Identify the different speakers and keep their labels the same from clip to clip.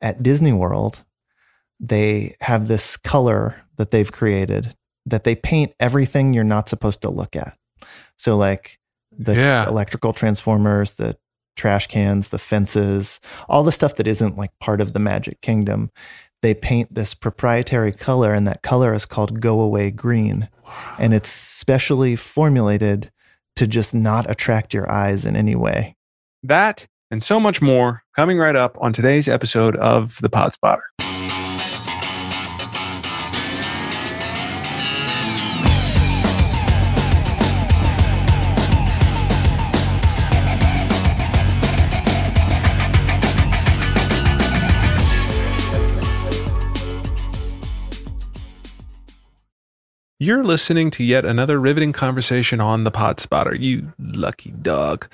Speaker 1: at Disney World, they have this color that they've created that they paint everything you're not supposed to look at. So, like the
Speaker 2: Yeah.
Speaker 1: electrical transformers, the trash cans, the fences, all the stuff that isn't like part of the Magic Kingdom, they paint this proprietary color, and that color is called Go Away Green. And it's specially formulated to just not attract your eyes in any way.
Speaker 2: That and so much more coming right up on today's episode of The Pod Spotter. You're listening to yet another riveting conversation on the Pod Spotter, you lucky dog.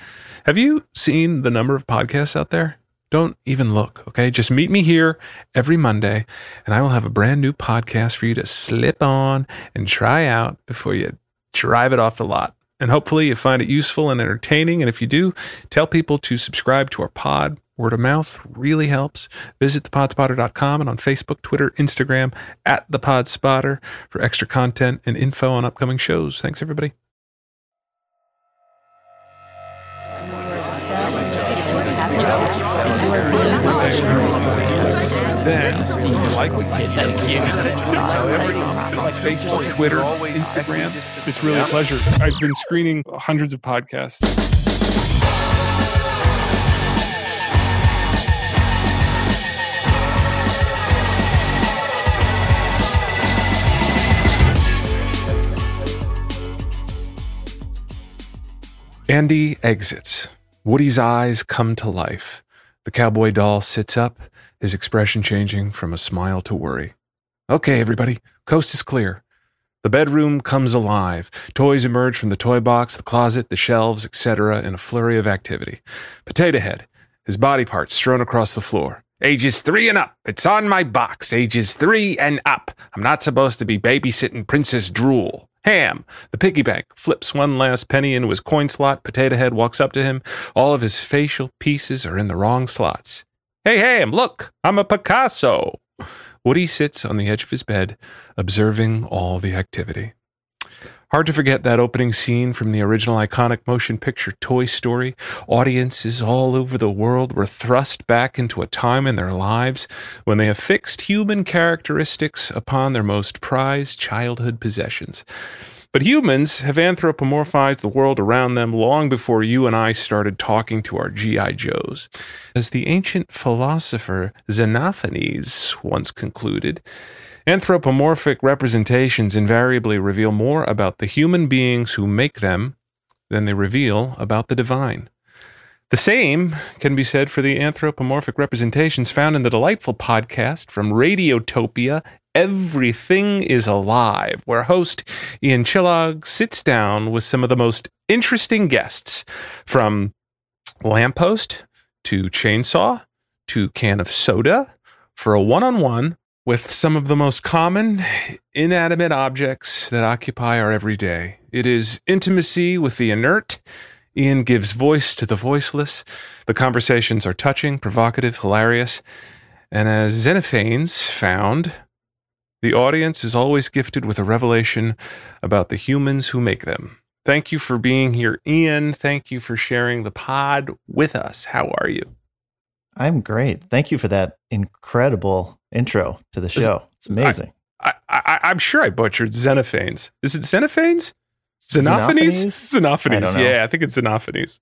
Speaker 2: Have you seen the number of podcasts out there? Don't even look, okay? Just meet me here every Monday, and I will have a brand new podcast for you to slip on and try out before you drive it off the lot. And hopefully you find it useful and entertaining. And if you do, tell people to subscribe to our pod. Word of mouth really helps. Visit thepodspotter.com and on Facebook, Twitter, Instagram at thepodspotter for extra content and info on upcoming shows. Thanks, everybody. Then, like what you see, Facebook, Twitter, Instagram. It's really a pleasure. I've been screening hundreds of podcasts. Andy exits. Woody's eyes come to life. The cowboy doll sits up, his expression changing from a smile to worry. Okay, everybody, coast is clear. The bedroom comes alive. Toys emerge from the toy box, the closet, the shelves, etc., in a flurry of activity. Potato Head, his body parts strewn across the floor. Ages three and up. It's on my box. Ages three and up. I'm not supposed to be babysitting Princess Drool. Hamm, the piggy bank, flips one last penny into his coin slot. Potato Head walks up to him. All of his facial pieces are in the wrong slots. Hey, Hamm, look, I'm a Picasso. Woody sits on the edge of his bed, observing all the activity. Hard to forget that opening scene from the original iconic motion picture Toy Story. Audiences all over the world were thrust back into a time in their lives when they affixed human characteristics upon their most prized childhood possessions. But humans have anthropomorphized the world around them long before you and I started talking to our G.I. Joes. As the ancient philosopher Xenophanes once concluded, anthropomorphic representations invariably reveal more about the human beings who make them than they reveal about the divine. The same can be said for the anthropomorphic representations found in the delightful podcast from Radiotopia, Everything is Alive, where host Ian Chillag sits down with some of the most interesting guests from lamppost to chainsaw to can of soda for a one on one with some of the most common inanimate objects that occupy our everyday. It is intimacy with the inert. Ian gives voice to the voiceless. The conversations are touching, provocative, hilarious. And as Xenophanes found, the audience is always gifted with a revelation about the humans who make them. Thank you for being here, Ian. Thank you for sharing the pod with us. How are you?
Speaker 1: I'm great. Thank you for that incredible intro to the show. It's amazing.
Speaker 2: I, I, I'm sure I butchered Xenophanes. Is it Xenophanes? Xenophanes? Xenophanes.
Speaker 1: I.
Speaker 2: Yeah, I think it's Xenophanes.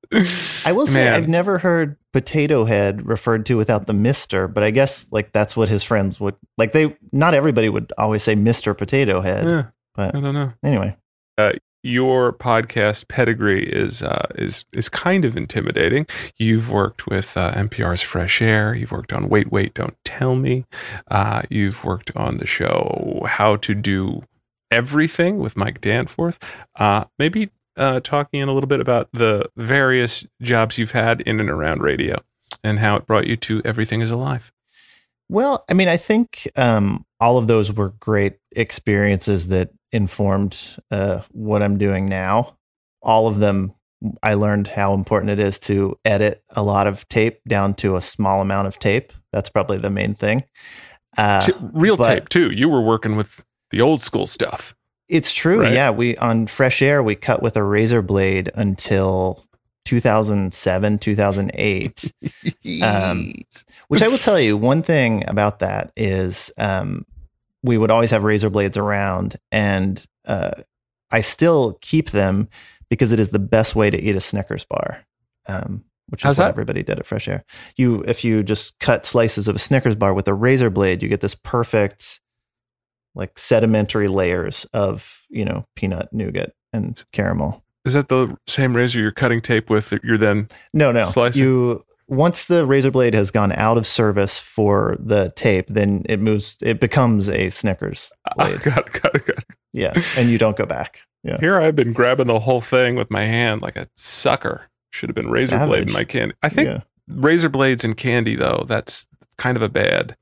Speaker 1: I will say
Speaker 2: Man.
Speaker 1: I've never heard Potato Head referred to without the Mister, but I guess like that's what his friends would like. They not everybody would always say Mister Potato Head,
Speaker 2: Yeah,
Speaker 1: but
Speaker 2: I don't know.
Speaker 1: anyway, uh,
Speaker 2: Your podcast pedigree is uh, is is kind of intimidating. You've worked with uh, NPR's Fresh Air. You've worked on Wait, Wait, Don't Tell Me. Uh, you've worked on the show How to Do Everything with Mike Danforth. Uh, maybe uh, talking a little bit about the various jobs you've had in and around radio and how it brought you to Everything is Alive.
Speaker 1: Well, I mean, I think um, all of those were great experiences that informed uh, what I'm doing now. All of them I learned how important it is to edit a lot of tape down to a small amount of tape. That's probably the main thing. Uh,
Speaker 2: Real
Speaker 1: but-
Speaker 2: tape too. You were working with the old school stuff.
Speaker 1: It's true.
Speaker 2: Right?
Speaker 1: Yeah, we on Fresh Air we cut with a razor blade until 2007, 2008. Um, Which I will tell you, one thing about that is um, we would always have razor blades around, and uh, I still keep them because it is the best way to eat a Snickers bar, um, which is
Speaker 2: How's
Speaker 1: what
Speaker 2: that?
Speaker 1: everybody did at Fresh Air. You, if you just cut slices of a Snickers bar with a razor blade, you get this perfect, like sedimentary layers of you know peanut, nougat, and caramel.
Speaker 2: Is that the same razor you're cutting tape with? That you're then
Speaker 1: No, no.
Speaker 2: Slicing?
Speaker 1: You once the razor blade has gone out of service for the tape, then it moves. It becomes a Snickers blade.
Speaker 2: got it, got it, got it.
Speaker 1: yeah, and you don't go back. Yeah,
Speaker 2: Here I've been grabbing the whole thing with my hand like a sucker. Should have been razor blade in my candy. I think
Speaker 1: yeah.
Speaker 2: razor blades and candy though. That's kind of a bad.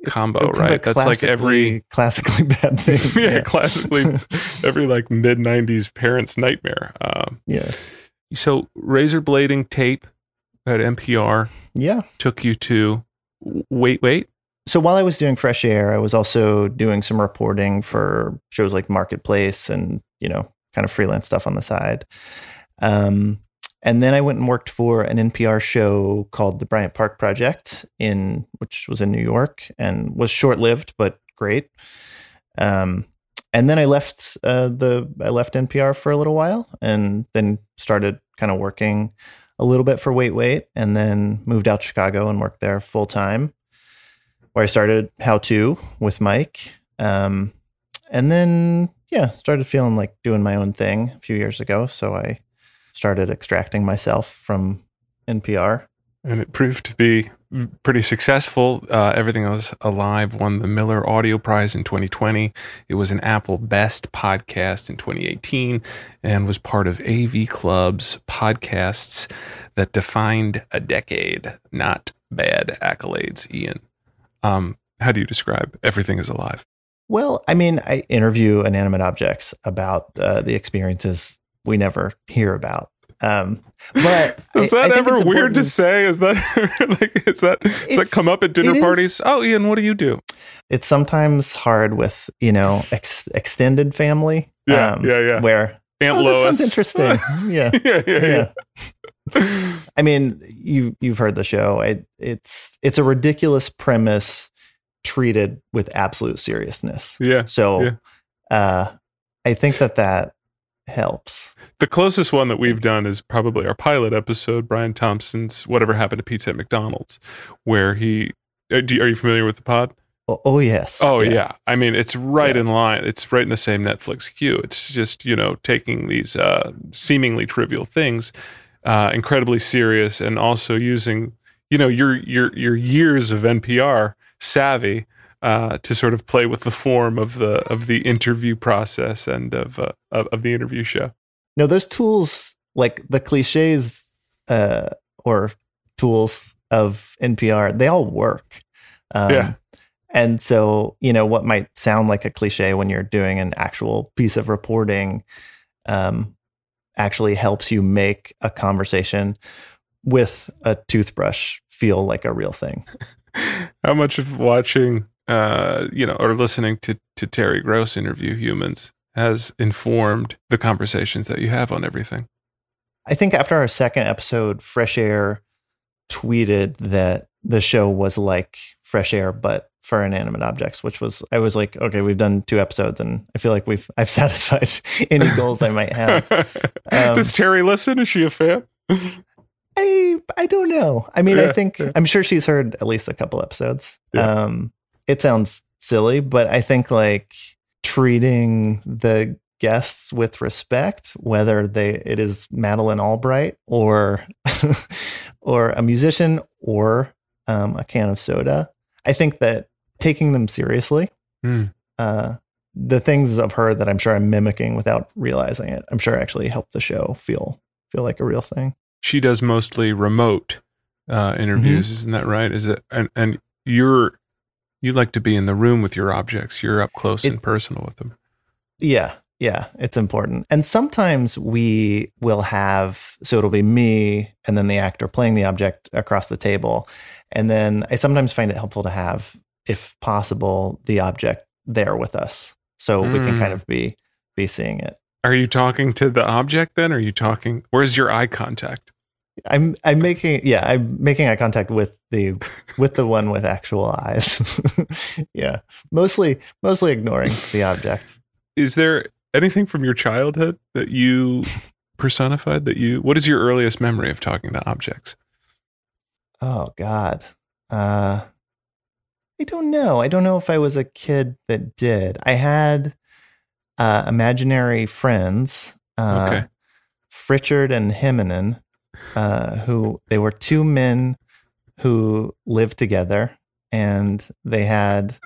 Speaker 1: It's
Speaker 2: combo, right? That's like every-
Speaker 1: classically bad thing.
Speaker 2: yeah, classically every like mid '90s parent's nightmare. Um,
Speaker 1: yeah,
Speaker 2: so razor blading tape at NPR
Speaker 1: yeah.
Speaker 2: took you to wait, wait.
Speaker 1: So while I was doing Fresh Air, I was also doing some reporting for shows like Marketplace and you know, kind of freelance stuff on the side. Um, and then I went and worked for an NPR show called the Bryant Park Project in which was in New York and was short lived but great. Um, and then I left uh, the I left NPR for a little while and then started kind of working a little bit for Wait Wait and then moved out to Chicago and worked there full time where I started How To with Mike. Um, and then, yeah, started feeling like doing my own thing a few years ago. So I started extracting myself from NPR.
Speaker 2: And it proved to be pretty successful. Uh, Everything Is Alive won the Miller Audio Prize in 2020. It was an Apple Best Podcast in 2018 and was part of AV Club's podcasts that defined a decade. Not bad accolades, Ian. Um, how do you describe Everything Is Alive?
Speaker 1: Well, I mean, I interview inanimate objects about uh, the experiences we never hear about. Um, but
Speaker 2: Is
Speaker 1: I- I
Speaker 2: that ever weird to say? Is that like is that does that come up at dinner
Speaker 1: it is-
Speaker 2: parties? Oh, Ian, what do you do?
Speaker 1: It's sometimes hard with you know ex- extended family.
Speaker 2: Yeah, yeah, yeah.
Speaker 1: Where
Speaker 2: Aunt
Speaker 1: oh, that
Speaker 2: Lois.
Speaker 1: sounds interesting. yeah,
Speaker 2: yeah, yeah, yeah.
Speaker 1: I mean, you you've heard the show. I, it's it's a ridiculous premise treated with absolute seriousness.
Speaker 2: Yeah.
Speaker 1: So,
Speaker 2: Yeah.
Speaker 1: uh, I think that that helps.
Speaker 2: The closest one that we've done is probably our pilot episode, Brian Thompson's "Whatever Happened to Pizza at McDonald's," where he. uh, Are you familiar with the pod?
Speaker 1: Oh, oh yes.
Speaker 2: Oh yeah. I mean, it's right
Speaker 1: Yeah.
Speaker 2: in line. It's right in the same Netflix queue. It's just you know taking these uh, seemingly trivial things, uh, incredibly serious, and also using you know your your your years of NPR savvy uh, to sort of play with the form of the of the interview process and of uh, of, of the interview show.
Speaker 1: No, those tools, like the cliches uh, or tools of NPR, they all work. Um,
Speaker 2: Yeah.
Speaker 1: And so, you know, what might sound like a cliche when you're doing an actual piece of reporting um, actually helps you make a conversation with a toothbrush feel like a real thing.
Speaker 2: How much of watching, uh, you know, or listening to to Terry Gross interview humans has informed the conversations that you have on everything?
Speaker 1: I think after our second episode, Fresh Air tweeted that the show was like Fresh Air, but for inanimate objects, which was I was like, okay, we've done two episodes, and I feel like we've I've satisfied any goals I might have. Um,
Speaker 2: Does Terry listen? Is she a fan?
Speaker 1: I I don't know. I mean, I think
Speaker 2: yeah.
Speaker 1: I'm sure she's heard at least a couple episodes.
Speaker 2: Yeah.
Speaker 1: Um, it sounds silly, but I think like treating the guests with respect, whether they it is Madeleine Albright or or a musician or um, a can of soda. I think that taking them seriously,
Speaker 2: Hmm.
Speaker 1: uh, the things of her that I'm sure I'm mimicking without realizing it, I'm sure actually helped the show feel feel like a real thing.
Speaker 2: She does mostly remote uh, interviews,
Speaker 1: Mm-hmm.
Speaker 2: isn't that right? Is it? And and you're you like to be in the room with your objects. You're up close
Speaker 1: It-
Speaker 2: and personal with them.
Speaker 1: Yeah. Yeah, it's important. And sometimes we will have, so it'll be me and then the actor playing the object across the table. And then I sometimes find it helpful to have, if possible, the object there with us. So we can
Speaker 2: Mm.
Speaker 1: kind of be be seeing it.
Speaker 2: Are you talking to the object then? Are you talking? Where's your eye contact?
Speaker 1: I'm I'm making yeah, I'm making eye contact with the with the one with actual eyes. yeah. Mostly mostly ignoring the object.
Speaker 2: Is there anything from your childhood that you personified? That you? What is your earliest memory of talking to objects?
Speaker 1: Oh God. Uh I don't know. I don't know if I was a kid that did. I had uh imaginary friends. Uh
Speaker 2: Okay.
Speaker 1: Fritchard and Himonen, uh, who they were two men who lived together and they had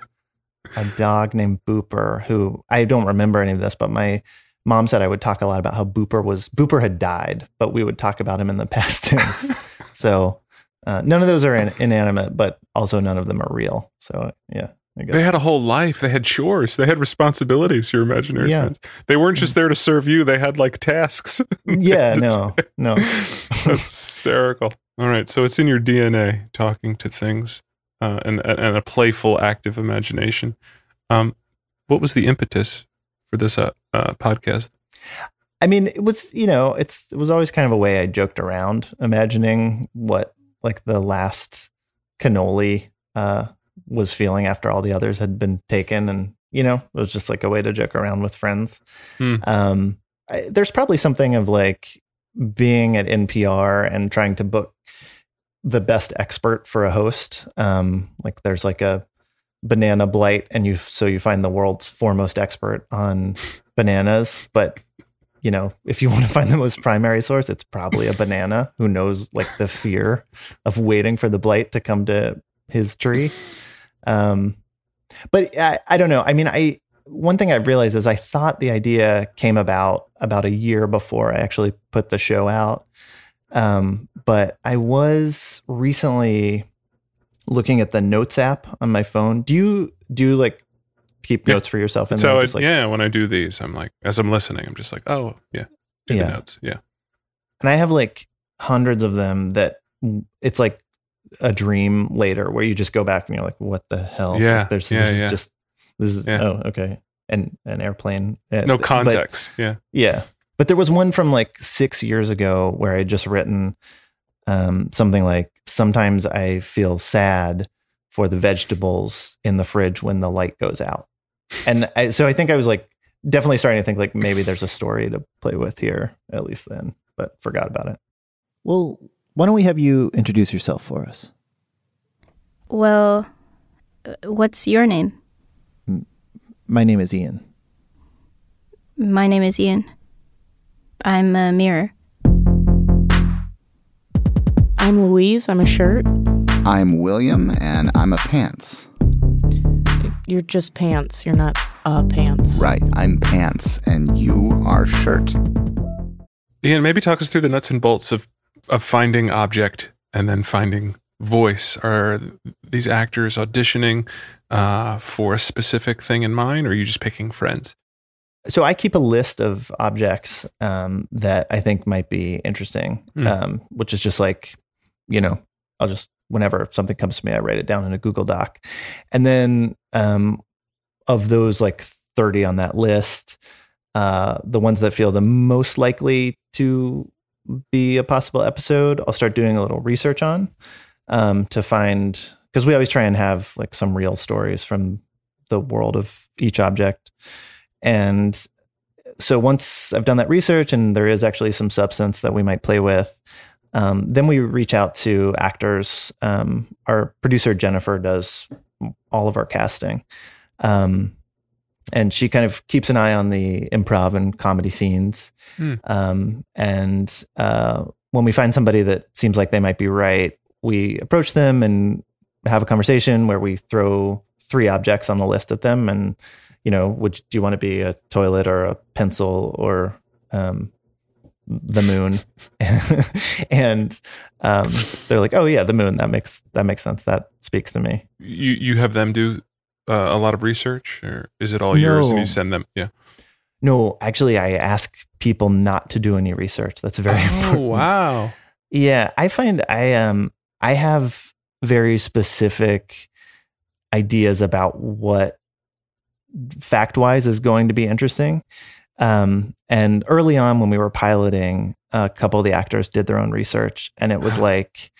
Speaker 1: a dog named Booper who I don't remember any of this, but my mom said I would talk a lot about how Booper was Booper had died, but we would talk about him in the past tense. so uh, none of those are in, inanimate, but also none of them are real. So yeah.
Speaker 2: They had a whole life. They had chores. They had responsibilities. Your imaginary
Speaker 1: Yeah.
Speaker 2: friends. They weren't just there to serve you. They had like tasks.
Speaker 1: yeah, no, no.
Speaker 2: That's hysterical. All right, so it's in your DNA, talking to things, uh, and and a playful, active imagination. Um, what was the impetus for this uh, uh, podcast?
Speaker 1: I mean, it was, you know, it's it was always kind of a way I joked around, imagining what like the last cannoli uh, was feeling after all the others had been taken, and you know, it was just like a way to joke around with friends.
Speaker 2: Hmm.
Speaker 1: Um, I, there's probably something of like being at NPR and trying to book the best expert for a host. Um, like there's like a banana blight, and you so you find the world's foremost expert on bananas, but you know, if you want to find the most primary source, it's probably a banana who knows like the fear of waiting for the blight to come to his tree. Um, but I, I don't know. I mean, I one thing I've realized is I thought the idea came about about a year before I actually put the show out. Um, but I was recently looking at the notes app on my phone. Do you do you like keep
Speaker 2: Yeah.
Speaker 1: notes for yourself? And
Speaker 2: so
Speaker 1: then
Speaker 2: it,
Speaker 1: just like
Speaker 2: yeah, when I do these, I'm like, as I'm listening, I'm just like, oh yeah, do
Speaker 1: Yeah.
Speaker 2: the notes, yeah.
Speaker 1: and I have like hundreds of them that it's like a dream later where you just go back and you're like, what the hell?
Speaker 2: Yeah,
Speaker 1: Like, there's
Speaker 2: yeah,
Speaker 1: this
Speaker 2: yeah.
Speaker 1: is just this is
Speaker 2: Yeah.
Speaker 1: oh okay, and an airplane.
Speaker 2: There's
Speaker 1: Uh,
Speaker 2: no
Speaker 1: but-
Speaker 2: context, yeah.
Speaker 1: yeah, but there was one from like six years ago where I had just written um, something like, sometimes I feel sad for the vegetables in the fridge when the light goes out, and I, so I think I was like definitely starting to think like maybe there's a story to play with here at least then, but forgot about it.
Speaker 3: Well, why don't we have you introduce yourself for us?
Speaker 4: Well, uh, what's your name?
Speaker 3: My name is Ian.
Speaker 4: My name is Ian. I'm a mirror.
Speaker 5: I'm Louise. I'm a shirt.
Speaker 6: I'm William, and I'm a pants.
Speaker 5: You're just pants. You're not a pants.
Speaker 6: Right, I'm pants, and you are shirt.
Speaker 2: Ian, maybe talk us through the nuts and bolts of of finding object and then finding voice. Are these actors auditioning uh, for a specific thing in mind, or are you just picking friends?
Speaker 1: so I keep a list of objects um, that I think might be interesting,
Speaker 2: Hmm.
Speaker 1: um, which is just like, you know, I'll just whenever something comes to me, I write it down in a Google Doc, and then um, of those like thirty on that list, uh, the ones that feel the most likely to be a possible episode, I'll start doing a little research on um, to find because we always try and have like some real stories from the world of each object. And so once I've done that research and there is actually some substance that we might play with, um, then we reach out to actors. Um, our producer Jennifer does all of our casting, um, and she kind of keeps an eye on the improv and comedy scenes.
Speaker 2: Hmm.
Speaker 1: Um, and uh, when we find somebody that seems like they might be right, we approach them and have a conversation where we throw three objects on the list at them and you know, would do you want to be a toilet or a pencil or um, the moon? and um, they're like, oh yeah, the moon. That makes that makes sense. That speaks to me.
Speaker 2: You you have them do uh, a lot of research, or is it all yours and you send them? Yeah,
Speaker 1: No, actually, I ask people not to do any research. That's very
Speaker 2: Oh
Speaker 1: important.
Speaker 2: wow.
Speaker 1: Yeah, I find I um I have very specific ideas about what fact wise is going to be interesting. Um, and early on when we were piloting, a couple of the actors did their own research, and it was like,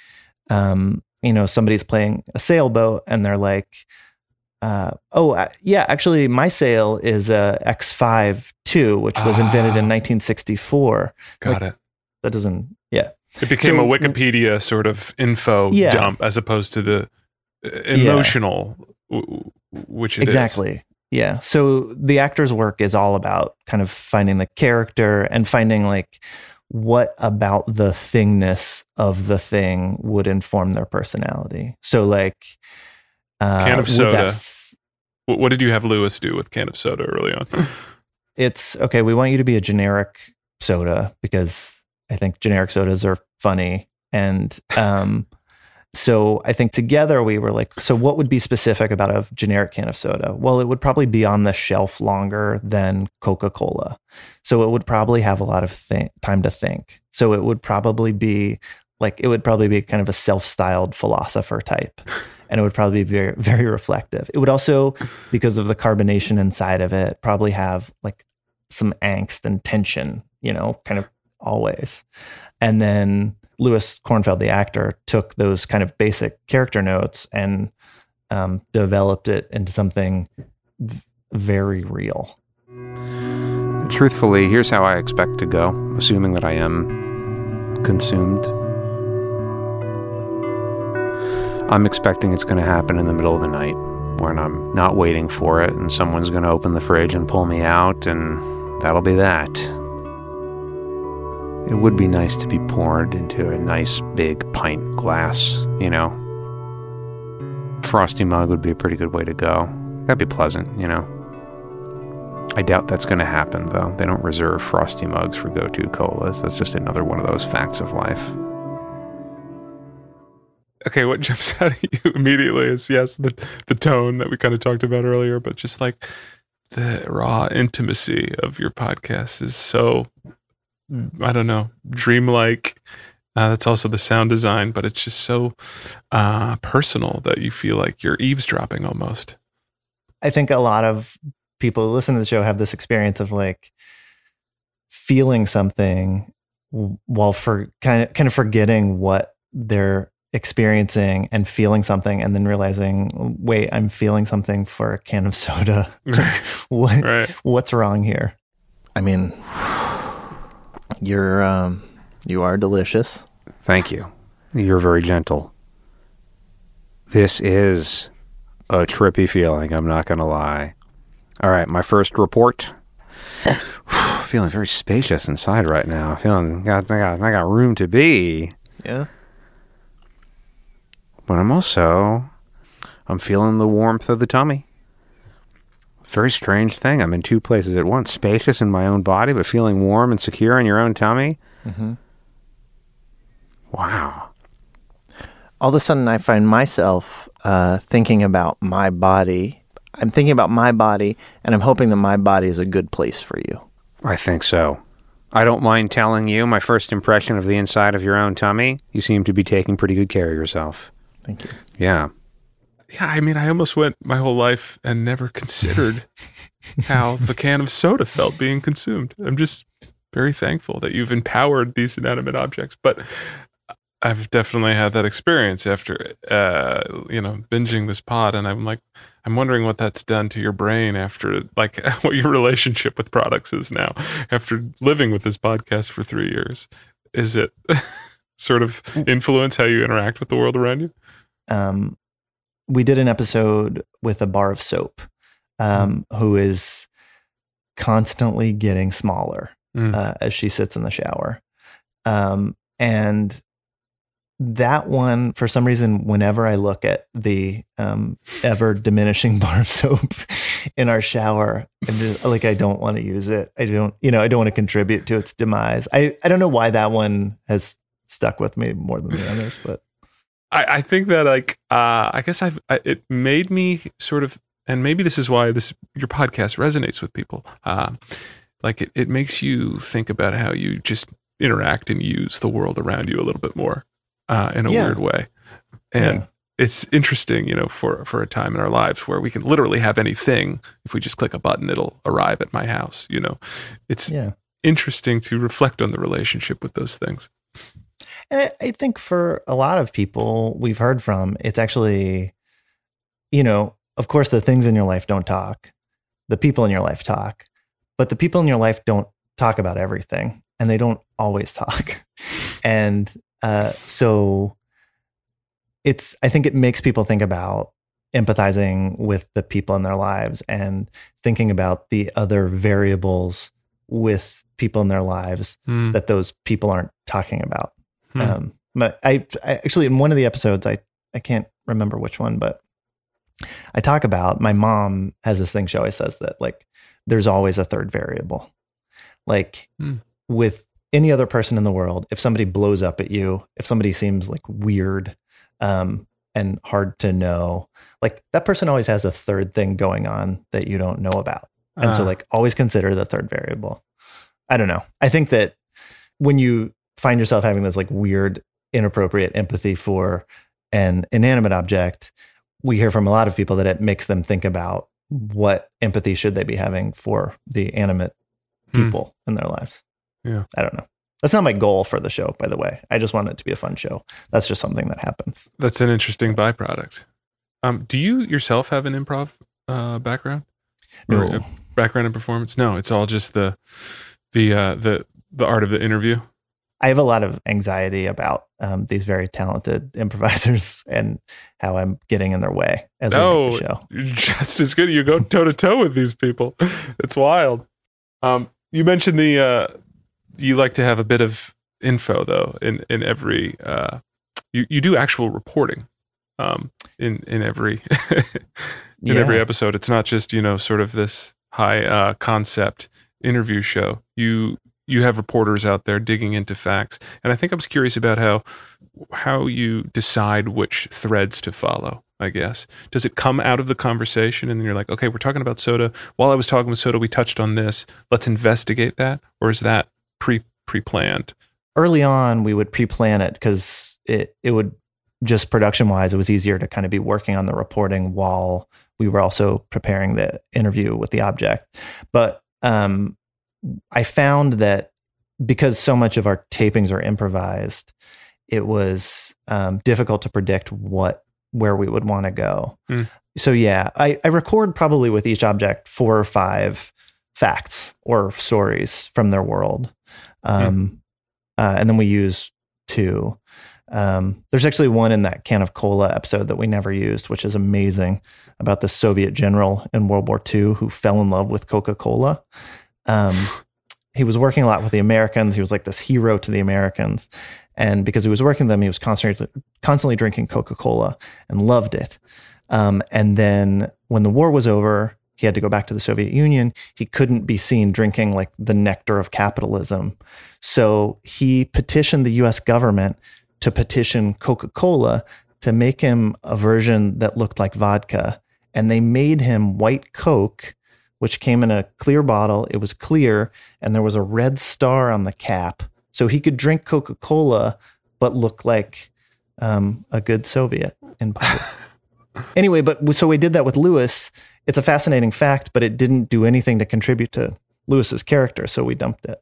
Speaker 1: um, you know, somebody's playing a sailboat, and they're like, uh, "Oh, uh, yeah, actually, my sail is a X5 two, which was invented in
Speaker 2: Ah.
Speaker 1: 1964."
Speaker 2: Got
Speaker 1: Like-
Speaker 2: it.
Speaker 1: That doesn't, yeah.
Speaker 2: It became
Speaker 1: So-
Speaker 2: a Wikipedia sort of info
Speaker 1: Yeah.
Speaker 2: dump as opposed to the uh, emotional, w- w- which it is.
Speaker 1: exactly yeah so the actor's work is all about kind of finding the character and finding like what about the thingness of the thing would inform their personality so like uh,
Speaker 2: Can of soda.
Speaker 1: s-
Speaker 2: What, did you have Lewis do with can of soda early on?
Speaker 1: it's okay we want you to be a generic soda because i think generic sodas are funny and um so i think together we were like so what would be specific about a generic can of soda well it would probably be on the shelf longer than coca-cola so it would probably have a lot of thi- time to think so it would probably be like it would probably be kind of a self-styled philosopher type and it would probably be very very reflective. It would also because of the carbonation inside of it probably have like some angst and tension you know kind of always. And then Louis Kornfeld the actor took those kind of basic character notes and um, developed it into something v- very real.
Speaker 7: Truthfully, here's how I expect to go, assuming that I am consumed. I'm expecting it's going to happen in the middle of the night when I'm not waiting for it, and someone's going to open the fridge and pull me out, and that'll be that. It would be nice to be poured into a nice big pint glass, you know. Frosty mug would be a pretty good way to go. That'd be pleasant, you know. I doubt that's going to happen, though. They don't reserve frosty mugs for go to colas. That's just another one of those facts of life.
Speaker 2: Okay, what jumps out at you immediately is yes, the the tone that we kind of talked about earlier, but just like the raw intimacy of your podcast is so I don't know, dreamlike. Uh, that's also the sound design, but it's just so uh, personal that you feel like you're eavesdropping almost.
Speaker 1: I think a lot of people who listen to the show have this experience of like feeling something while for kind of kind of forgetting what they're experiencing and feeling something and then realizing wait I'm feeling something for a can of soda what
Speaker 2: Right.
Speaker 1: what's wrong here
Speaker 3: I mean, you're um, you are delicious.
Speaker 7: Thank you. You're very gentle. This is a trippy feeling, I'm not going to lie. All right, my first report. feeling very spacious inside right now. Feeling got, I got I got room to be.
Speaker 3: Yeah.
Speaker 7: But I'm also I'm feeling the warmth of the tummy. Very strange thing. I'm in two places at once: spacious in my own body, but feeling warm and secure in your own tummy.
Speaker 3: Mm-hmm.
Speaker 7: Wow.
Speaker 3: all of a sudden I find myself uh, thinking about my body. I'm thinking about my body, and I'm hoping that my body is a good place for you.
Speaker 7: I think so. I don't mind telling you my first impression of the inside of your own tummy. You seem to be taking pretty good care of yourself.
Speaker 3: Thank you.
Speaker 7: Yeah.
Speaker 2: Yeah, I mean, I almost went my whole life and never considered how the can of soda felt being consumed. I'm just very thankful that you've empowered these inanimate objects. But I've definitely had that experience after, uh, you know, binging this pod, and I'm like, I'm wondering what that's done to your brain after, like, what your relationship with products is now after living with this podcast for three years. Is it sort of influence how you interact with the world around you?
Speaker 1: Um, we did an episode with a bar of soap um, who is constantly getting smaller
Speaker 2: Mm.
Speaker 1: uh, as she sits in the shower. Um, and that one, for some reason, whenever I look at the um, ever diminishing bar of soap in our shower, I'm just, like I don't want to use it. I don't, you know, I don't want to contribute to its demise. I, I don't know why that one has stuck with me more than the others, but
Speaker 2: I, I think that like uh, I guess I've I, it made me sort of, and maybe this is why this your podcast resonates with people. Uh, Like it, it makes you think about how you just interact and use the world around you a little bit more uh, in a
Speaker 1: Yeah.
Speaker 2: weird way. And
Speaker 1: Yeah.
Speaker 2: it's interesting, you know, for for a time in our lives where we can literally have anything. If we just click a button, it'll arrive at my house. You know, it's
Speaker 1: Yeah.
Speaker 2: interesting to reflect on the relationship with those things.
Speaker 1: And I, I think for a lot of people we've heard from, it's actually, you know, of course, the things in your life don't talk, the people in your life talk, but the people in your life don't talk about everything and they don't always talk. and uh, so it's, I think it makes people think about empathizing with the people in their lives and thinking about the other variables with people in their lives
Speaker 2: Hmm.
Speaker 1: that those people aren't talking about.
Speaker 2: Hmm.
Speaker 1: Um, but I, I actually in one of the episodes, I I can't remember which one, but I talk about my mom has this thing she always says that like there's always a third variable. Like
Speaker 2: Hmm.
Speaker 1: with any other person in the world, if somebody blows up at you, if somebody seems like weird um, and hard to know, like that person always has a third thing going on that you don't know about. And so
Speaker 2: Ah.
Speaker 1: like always consider the third variable. I don't know. I think that when you find yourself having this like weird, inappropriate empathy for an inanimate object, we hear from a lot of people that it makes them think about what empathy should they be having for the animate
Speaker 2: Hmm.
Speaker 1: people in their lives.
Speaker 2: Yeah.
Speaker 1: I don't know. That's not my goal for the show, by the way. I just want it to be a fun show. That's just something that happens.
Speaker 2: That's an interesting byproduct. Um, do you yourself have an improv uh, background?
Speaker 1: No.
Speaker 2: background in performance? No, it's all just the the uh, the the art of the interview.
Speaker 1: I have a lot of anxiety about um, these very talented improvisers and how I'm getting in their way as we
Speaker 2: No,
Speaker 1: the show.
Speaker 2: you're just as good. You go toe to toe with these people. It's wild. Um, you mentioned the uh, you like to have a bit of info though in in every uh, you you do actual reporting um, in in every in every episode. It's not just you know sort of this high uh, concept interview show. You you have reporters out there digging into facts, and I think I was curious about how how you decide which threads to follow. I guess does it come out of the conversation, and then you're like, okay, we're talking about soda. While I was talking with soda, we touched on this. Let's investigate that, or is that pre pre planned?
Speaker 1: Early on, we would pre-plan it because it it would just production wise, it was easier to kind of be working on the reporting while we were also preparing the interview with the object. But um, I found that because so much of our tapings are improvised, it was um, difficult to predict what where we would want to go.
Speaker 2: Hmm.
Speaker 1: So yeah, I, I record probably with each object four or five facts or stories from their world, um, uh, and then we use two. Um, there's actually one in that can of cola episode that we never used, which is amazing about the Soviet general in World War II who fell in love with Coca Cola. Um, he was working a lot with the Americans. He was like this hero to the Americans. And because he was working with them, he was constantly, constantly drinking Coca Cola and loved it. Um, and then when the war was over, he had to go back to the Soviet Union. He couldn't be seen drinking like the nectar of capitalism. So he petitioned the US government to petition Coca Cola to make him a version that looked like vodka. And they made him white Coke, which came in a clear bottle. It was clear, and there was a red star on the cap. So he could drink Coca Cola, but look like um, a good Soviet in public. anyway, but so we did that with Lewis. It's a fascinating fact, but it didn't do anything to contribute to Lewis's character, so we dumped it.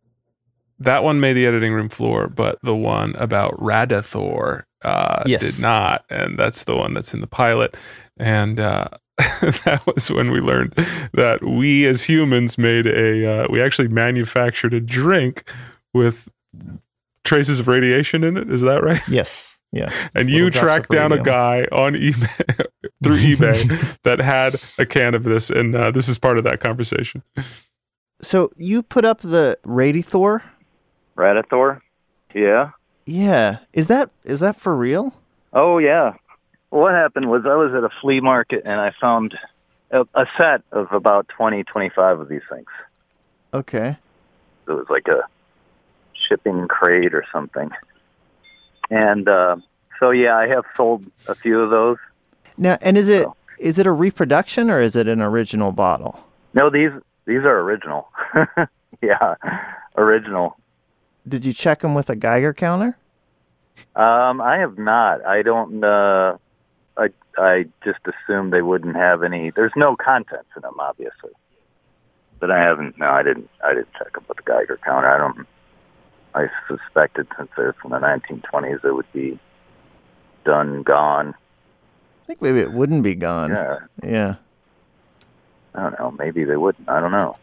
Speaker 2: That one made the editing room floor, but the one about Radithor uh,
Speaker 1: Yes.
Speaker 2: did not, and that's the one that's in the pilot. And uh, that was when we learned that we as humans made a, uh, we actually manufactured a drink with traces of radiation in it. Is that right?
Speaker 1: Yes, yeah.
Speaker 2: And you tracked down a guy on eBay through eBay that had a can of this, and uh, this is part of that conversation.
Speaker 3: So you put up the Radithor?
Speaker 8: Radithor. Yeah.
Speaker 3: Yeah. Is that is that for real?
Speaker 8: Oh, yeah. What happened was I was at a flea market and I found a, a set of about 20, 25 of these things.
Speaker 3: Okay.
Speaker 8: It was like a shipping crate or something. And uh, so, yeah, I have sold a few of those.
Speaker 3: Now, and is it
Speaker 8: So-
Speaker 3: is it a reproduction or is it an original bottle?
Speaker 8: No, these these are original. yeah, original.
Speaker 3: Did you check them with a Geiger counter?
Speaker 8: Um, I have not. I don't. Uh, I I just assumed they wouldn't have any. There's no contents in them, obviously. But I haven't. No, I didn't. I didn't check them with the Geiger counter. I don't. I suspected since they're from the 1920s, it would be done, gone.
Speaker 3: I think maybe it wouldn't be gone.
Speaker 8: Yeah,
Speaker 3: Yeah.
Speaker 8: I don't know. Maybe they wouldn't. I don't know.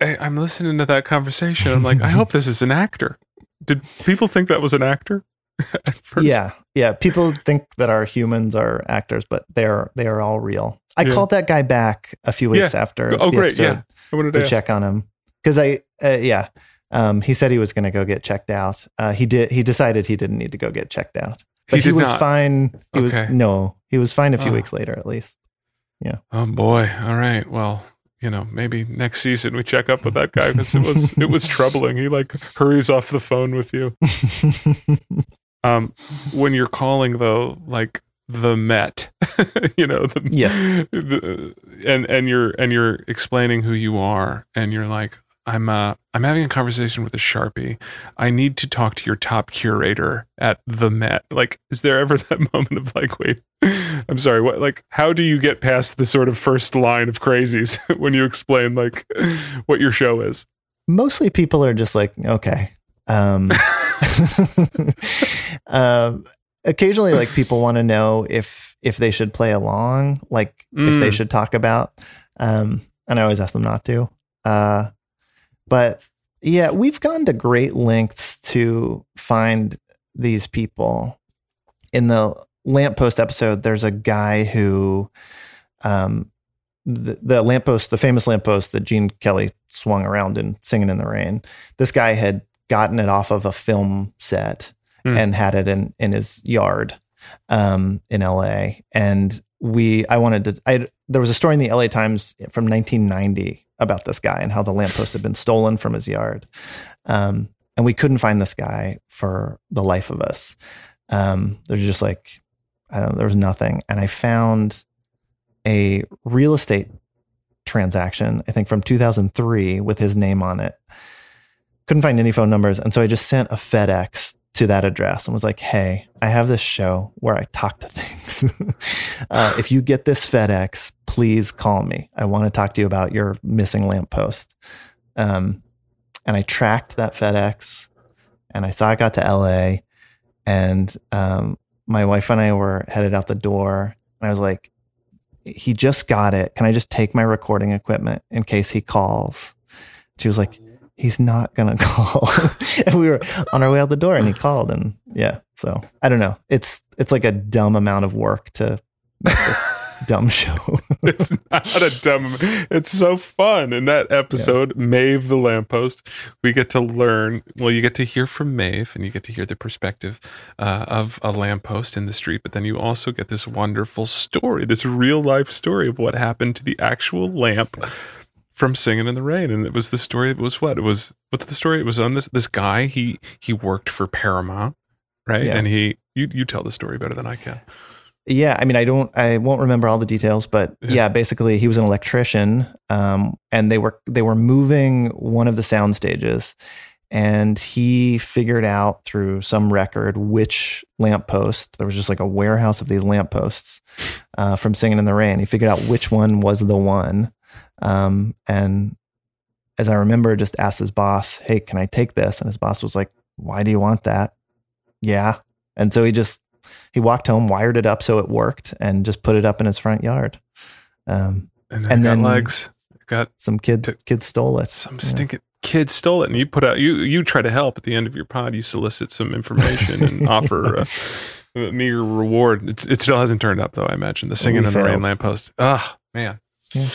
Speaker 2: I, I'm listening to that conversation. I'm like, I hope this is an actor. Did people think that was an actor?
Speaker 1: Yeah, yeah. People think that our humans are actors, but they're they are all real. I
Speaker 2: Yeah.
Speaker 1: called that guy back a few weeks
Speaker 2: Yeah.
Speaker 1: after.
Speaker 2: Oh,
Speaker 1: the
Speaker 2: great. Yeah. I wanted to,
Speaker 1: to check on him because I uh, yeah. Um, he said he was going to go get checked out. Uh, he did. He decided he didn't need to go get checked out, but
Speaker 2: He
Speaker 1: he, was
Speaker 2: not.
Speaker 1: fine. He
Speaker 2: Okay.
Speaker 1: was no. He was fine a few
Speaker 2: Oh.
Speaker 1: weeks later, at least. Yeah.
Speaker 2: Oh boy. All right. Well, you know, maybe next season we check up with that guy because it was it was troubling. He like hurries off the phone with you. Um, when you're calling though, like the Met, you know, the,
Speaker 1: Yeah.
Speaker 2: the, and and you're and you're explaining who you are, and you're like, I'm uh I'm having a conversation with a sharpie. I need to talk to your top curator at the Met. Like, is there ever that moment of like, wait, I'm sorry, what? Like, how do you get past the sort of first line of crazies when you explain like what your show is?
Speaker 1: Mostly people are just like, okay. Um, um, occasionally, like people want to know if if they should play along, like if they
Speaker 2: Mm.
Speaker 1: should talk about. Um, and I always ask them not to. Uh, but yeah, we've gone to great lengths to find these people. In the lamppost episode, there's a guy who, um, the, the lamppost, the famous lamppost that Gene Kelly swung around in Singing in the Rain. This guy had gotten it off of a film set
Speaker 2: Hmm.
Speaker 1: and had it in in his yard um, in LA. And we, I wanted to. I there was a story in the LA Times from 1990 about this guy and how the lamppost had been stolen from his yard. Um, and we couldn't find this guy for the life of us. Um, there's just like I don't. know, There was nothing, and I found a real estate transaction, I think from 2003 with his name on it. Couldn't find any phone numbers. And so I just sent a FedEx to that address and was like, hey, I have this show where I talk to things. uh, if you get this FedEx, please call me. I want to talk to you about your missing lamppost. Um, and I tracked that FedEx and I saw it got to LA. And um, my wife and I were headed out the door. And I was like, he just got it. Can I just take my recording equipment in case he calls? She was like, he's not gonna call. and we were on our way out the door and he called and yeah. So I don't know. It's it's like a dumb amount of work to make this dumb show.
Speaker 2: it's not a dumb. It's so fun. In that episode, Maeve the lamppost, we get to learn. Well, you get to hear from Maeve, and you get to hear the perspective uh, of a lamppost in the street. But then you also get this wonderful story, this real life story of what happened to the actual lamp from Singing in the Rain. And it was the story. It was what? It was what's the story? It was on this this guy. He he worked for Paramount, right?
Speaker 1: Yeah.
Speaker 2: And he you you tell the story better than I can.
Speaker 1: Yeah, I mean, I don't, I won't remember all the details, but
Speaker 2: Yeah.
Speaker 1: yeah, basically, he was an electrician, um, and they were they were moving one of the sound stages, and he figured out through some record which lamppost. There was just like a warehouse of these lampposts uh, from Singing in the Rain. He figured out which one was the one, um, and as I remember, just asked his boss, "Hey, can I take this?" And his boss was like, "Why do you want that?" Yeah, and so he just he walked home, wired it up so it worked, and just put it up in his front yard. Um,
Speaker 2: And then,
Speaker 1: And
Speaker 2: got
Speaker 1: then-
Speaker 2: legs. Got
Speaker 1: some kids
Speaker 2: T-
Speaker 1: kids stole it.
Speaker 2: some
Speaker 1: Yeah.
Speaker 2: stinking kid stole it and you put out you you try to help at the end of your pod you solicit some information and offer uh, a meager reward it's, it still hasn't turned up though i imagine the singing in the rain lamppost ah man
Speaker 1: Yeah.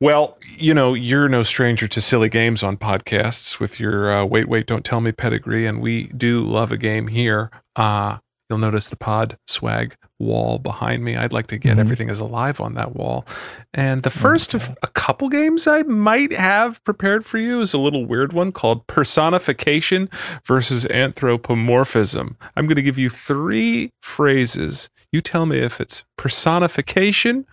Speaker 2: well you know you're no stranger to silly games on podcasts with your uh, wait wait don't tell me pedigree and we do love a game here uh You'll notice the pod swag wall behind me. I'd like to get
Speaker 1: Mhm.
Speaker 2: Everything is Alive on that wall. And the first of a couple games I might have prepared for you is a little weird one called Personification versus Anthropomorphism. I'm going to give you three phrases. You tell me if it's personification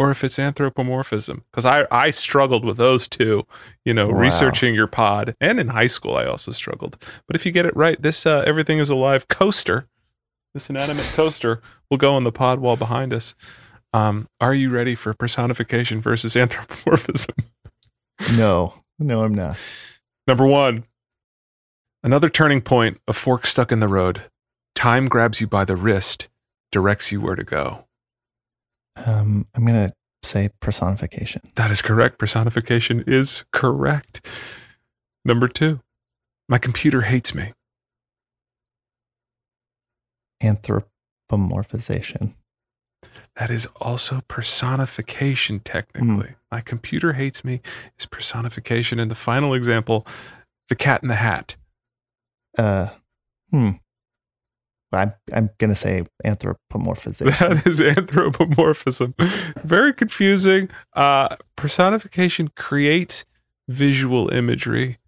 Speaker 2: or if it's anthropomorphism. Because I, I struggled with those two, you know,
Speaker 1: Wow.
Speaker 2: researching your pod. And in high school, I also struggled. But if you get it right, this uh, Everything is Alive coaster, this inanimate coaster, will go on the pod wall behind us. Um, are you ready for personification versus anthropomorphism?
Speaker 1: No, no, I'm not.
Speaker 2: Number one, another turning point, a fork stuck in the road. Time grabs you by the wrist, directs you where to go.
Speaker 1: Um, I'm gonna say personification.
Speaker 2: That is correct. Personification is correct. Number two, my computer hates me.
Speaker 1: Anthropomorphization.
Speaker 2: That is also personification, technically. My computer hates me is personification. And the final example, the cat in the hat.
Speaker 1: Uh, hmm. I'm I'm gonna say anthropomorphism.
Speaker 2: That is anthropomorphism. Very confusing. Uh, personification creates visual imagery,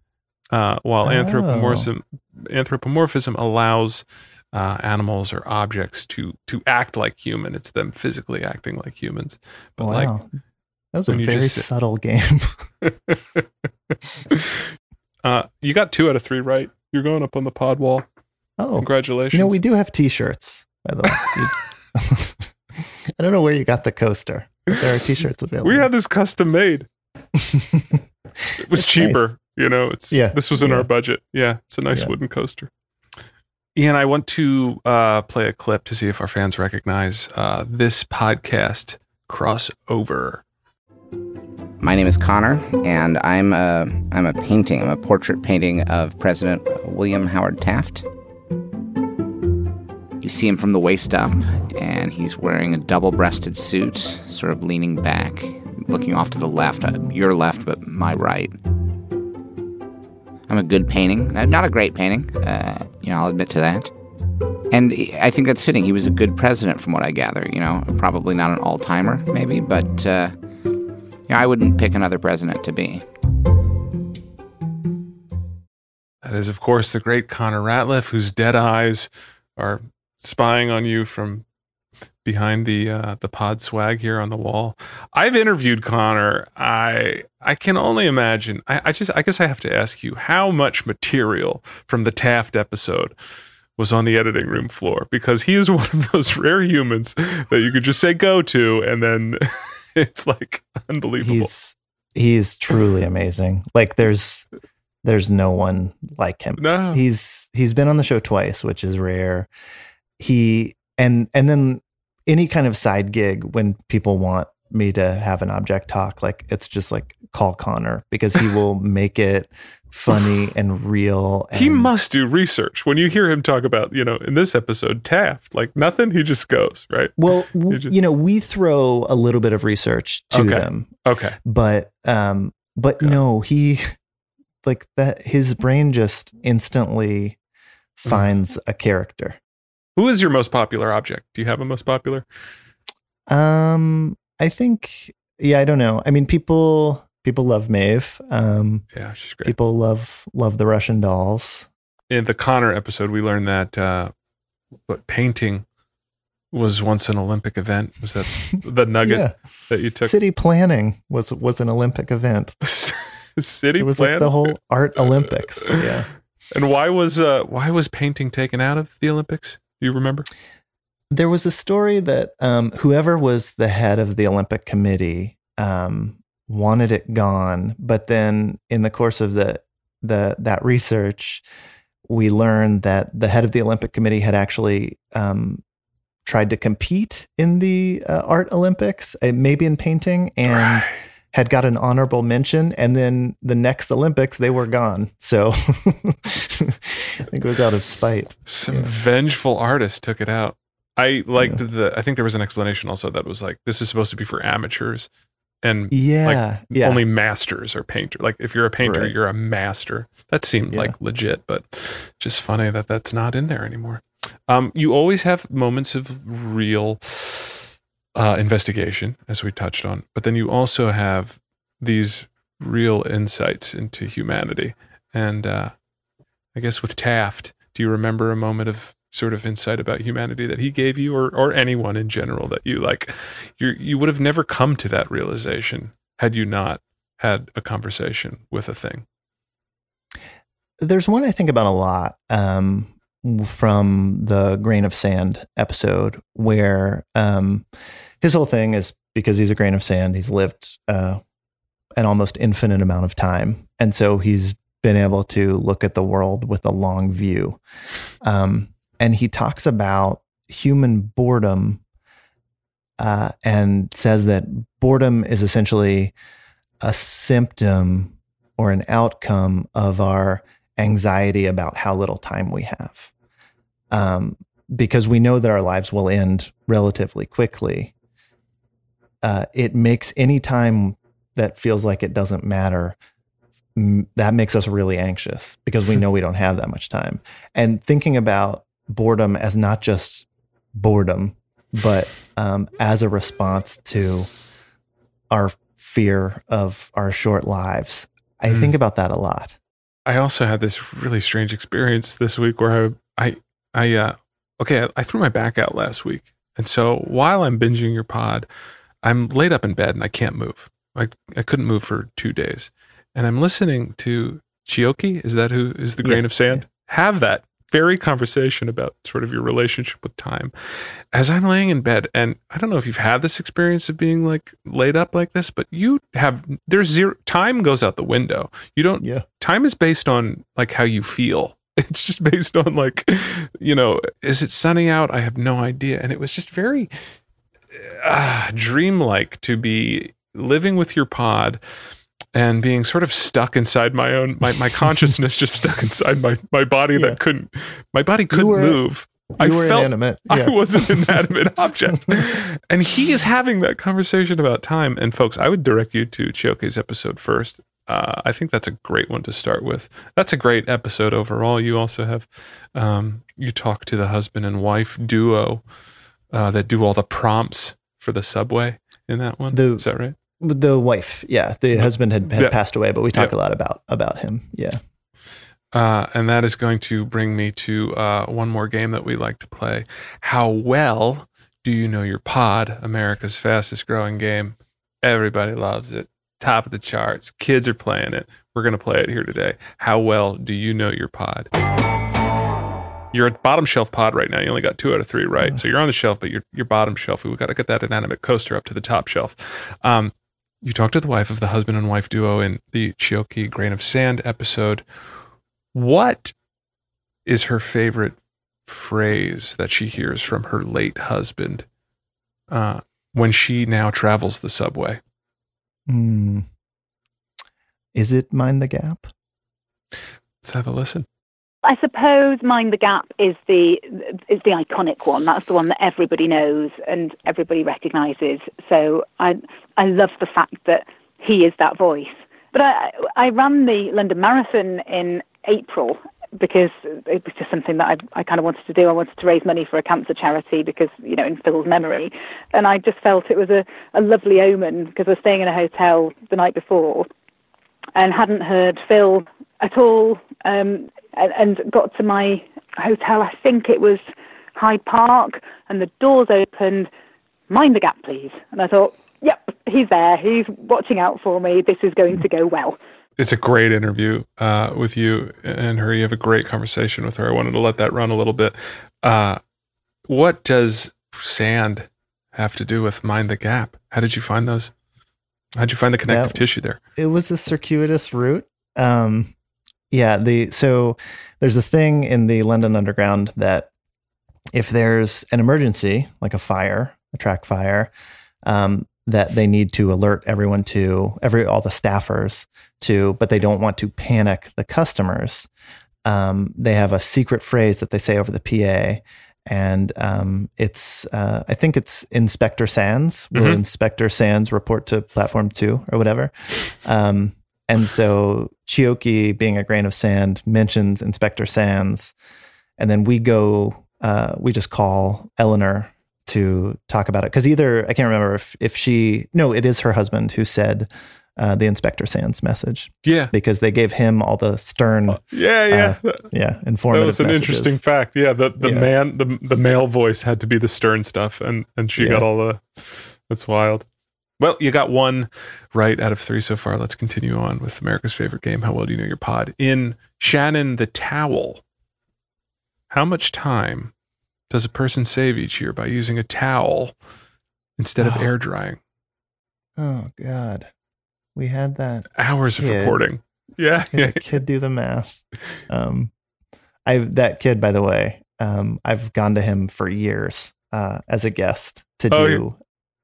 Speaker 2: uh, while
Speaker 1: Oh.
Speaker 2: anthropomorphism anthropomorphism allows uh, animals or objects to to act like human. It's them physically acting like humans. But
Speaker 1: wow, that was a very
Speaker 2: just
Speaker 1: subtle game.
Speaker 2: uh, you got two out of three right. You're going up on the pod wall.
Speaker 1: Oh,
Speaker 2: Congratulations.
Speaker 1: you know we do have T-shirts, by the way. I don't know where you got the coaster, but there are T-shirts available.
Speaker 2: we had this custom made. It was
Speaker 1: It's
Speaker 2: cheaper.
Speaker 1: nice.
Speaker 2: You know, it's
Speaker 1: Yeah,
Speaker 2: This was in
Speaker 1: yeah.
Speaker 2: our budget. Yeah, it's a nice
Speaker 1: Yeah.
Speaker 2: wooden coaster. Ian, I want to uh, play a clip to see if our fans recognize uh, this podcast crossover.
Speaker 9: My name is Connor, and I'm a I'm a painting. I'm a portrait painting of President William Howard Taft. You see him from the waist up, and he's wearing a double-breasted suit, sort of leaning back, looking off to the left. Uh, your left, but my right. I'm a good painting, Uh, not a great painting. Uh, you know, I'll admit to that. And I think that's fitting. He was a good president, from what I gather. You know, probably not an all-timer, maybe, but. Uh, yeah, I wouldn't pick another president to be.
Speaker 2: That is, of course, the great Connor Ratliff, whose dead eyes are spying on you from behind the uh, the pod swag here on the wall. I've interviewed Connor. I I can only imagine. I, I just I guess I have to ask you how much material from the Taft episode was on the editing room floor because he is one of those rare humans that you could just say go to and then it's like unbelievable.
Speaker 1: he's he's truly amazing. Like there's there's no one like him.
Speaker 2: no,
Speaker 1: He's he's been on the show twice, which is rare. He and and then any kind of side gig when people want me to have an object talk, like it's just like call Connor because he will make it funny and real.
Speaker 2: he must do research when you hear him talk about you know in this episode Taft like nothing he just goes right
Speaker 1: Well,
Speaker 2: You just-
Speaker 1: you know, we throw a little bit of research to
Speaker 2: Okay.
Speaker 1: them,
Speaker 2: okay
Speaker 1: but um, but no, he like that. His brain just instantly finds a character.
Speaker 2: Who is your most popular object do you have a most popular
Speaker 1: Um, I think, yeah, I don't know. I mean, people people love Maeve. Um,
Speaker 2: yeah she's great
Speaker 1: people love love the Russian dolls.
Speaker 2: in the Connor episode we learned that uh what painting was once an Olympic event was that the nugget
Speaker 1: Yeah,
Speaker 2: that you took
Speaker 1: city planning was was an Olympic event.
Speaker 2: city
Speaker 1: It was
Speaker 2: plan
Speaker 1: like the whole art Olympics. Yeah.
Speaker 2: and why was uh why was painting taken out of the Olympics you remember
Speaker 1: There was a story that um, whoever was the head of the Olympic Committee um, wanted it gone, but then in the course of the the that research, we learned that the head of the Olympic Committee had actually um, tried to compete in the uh, art Olympics, uh, maybe in painting, and
Speaker 2: Right.
Speaker 1: Had got an honorable mention. And then the next Olympics, they were gone. So I think it was out of spite.
Speaker 2: Some
Speaker 1: Yeah.
Speaker 2: vengeful artist took it out. I liked the. I think there was an explanation also that was like this is supposed to be for amateurs, and
Speaker 1: Yeah, yeah.
Speaker 2: only masters are painter. Like if you're a painter,
Speaker 1: Right.
Speaker 2: you're a master. That seemed
Speaker 1: Yeah.
Speaker 2: like legit, but just funny that that's not in there anymore. Um, you always have moments of real uh, investigation, as we touched on, but then you also have these real insights into humanity. And uh, I guess with Taft, do you remember a moment of sort of insight about humanity that he gave you or or anyone in general that you like? You you would have never come to that realization had you not had a conversation with a thing.
Speaker 1: There's one I think about a lot um, from the grain of sand episode where um, his whole thing is because he's a grain of sand, he's lived uh, an almost infinite amount of time. And so he's been able to look at the world with a long view. Um, and he talks about human boredom uh, and says that boredom is essentially a symptom or an outcome of our anxiety about how little time we have. Um, because we know that our lives will end relatively quickly. Uh, it makes any time that feels like it doesn't matter m- that makes us really anxious because we know we don't have that much time. And thinking about boredom as not just boredom, but um, as a response to our fear of our short lives, I
Speaker 2: Mm.
Speaker 1: think about that a lot.
Speaker 2: I also had this really strange experience this week where I, I, I uh, okay, I, I threw my back out last week, and so while I'm binging your pod, I'm laid up in bed and I can't move. Like I couldn't move for two days, and I'm listening to Chioke. Is that who is the
Speaker 1: Yeah.
Speaker 2: grain of sand? Have that very conversation about sort of your relationship with time. As I'm laying in bed, and I don't know if you've had this experience of being like laid up like this, but you have there's zero time goes out the window. You don't
Speaker 1: Yeah.
Speaker 2: time is based on like how you feel. It's just based on like, you know, is it sunny out? I have no idea. And it was just very uh, dreamlike to be living with your pod and being sort of stuck inside my own my, my consciousness just stuck inside my my body
Speaker 1: Yeah.
Speaker 2: that couldn't my body couldn't
Speaker 1: were-
Speaker 2: move. I felt
Speaker 1: inanimate.
Speaker 2: I
Speaker 1: Yeah.
Speaker 2: was an inanimate object. And he is having that conversation about time. And folks, I would direct you to Chioke's episode first. Uh, I think that's a great one to start with. That's a great episode overall. You also have, um, you talk to the husband and wife duo uh, that do all the prompts for the subway in that one.
Speaker 1: The-
Speaker 2: is that right?
Speaker 1: the wife, yeah, the husband had, had
Speaker 2: Yeah.
Speaker 1: passed away, but we talk
Speaker 2: Yeah.
Speaker 1: a lot about about him. Yeah.
Speaker 2: Uh, and that is going to bring me to uh, one more game that we like to play. How well do you know your pod? America's fastest growing game. Everybody loves it. Top of the charts. Kids are playing it. We're going to play it here today. How well do you know your pod? You're at bottom shelf pod right now. You only got two out of three right. So you're on the shelf, but you're, you're bottom shelf. We've got to get that inanimate coaster up to the top shelf. Um, you talked to the wife of the husband and wife duo in the Chioke Grain of Sand episode. What is her favorite phrase that she hears from her late husband uh, when she now travels the subway?
Speaker 1: Hmm. Is it mind the gap?
Speaker 2: Let's have a listen.
Speaker 10: I suppose Mind the Gap is the is the iconic one. That's the one that everybody knows and everybody recognises. So I I love the fact that he is that voice. But I I ran the London Marathon in April because it was just something that I I kind of wanted to do. I wanted to raise money for a cancer charity because you know in Phil's memory, and I just felt it was a a lovely omen because I was staying in a hotel the night before and hadn't heard Phil at all, um, and, and got to my hotel. I think it was Hyde Park, and the doors opened. Mind the gap, please. And I thought, yep, he's there. He's watching out for me. This is going to go well.
Speaker 2: It's a great interview uh, with you and her. You have a great conversation with her. I wanted to let that run a little bit. Uh, what does sand have to do with mind the gap? How did you find those? How'd you find the connective
Speaker 1: That-
Speaker 2: tissue there?
Speaker 1: it was a circuitous route. Um, yeah, the so there's a thing in the London Underground that if there's an emergency, like a fire, a track fire, um, that they need to alert everyone to, every all the staffers to, but they don't want to panic the customers. Um, they have a secret phrase that they say over the PA, and um, it's uh, I think it's Inspector Sands. Will
Speaker 2: Mhm.
Speaker 1: Inspector Sands report to platform two or whatever? Um, and so Chioke, being a grain of sand, mentions Inspector Sands, and then we go, uh, we just call Eleanor to talk about it because either I can't remember if if she no, it is her husband who said uh, the Inspector Sands message
Speaker 2: Yeah.
Speaker 1: because they gave him all the stern,
Speaker 2: Yeah, yeah.
Speaker 1: uh, yeah,
Speaker 2: that was an
Speaker 1: messages.
Speaker 2: interesting fact. Yeah, the the
Speaker 1: Yeah.
Speaker 2: man the the male voice had to be the stern stuff and and she got all the that's wild. Well, you got one right out of three so far. Let's continue on with America's favorite game. How well do you know your pod? In Shannon the Towel, how much time does a person save each year by using a towel instead of
Speaker 1: Oh.
Speaker 2: air drying?
Speaker 1: Oh God, we had that.
Speaker 2: Hours of
Speaker 1: Kid.
Speaker 2: reporting. Yeah, yeah.
Speaker 1: kid do the math. Um, I that kid, by the way, um, I've gone to him for years uh, as a guest to
Speaker 2: Oh,
Speaker 1: do.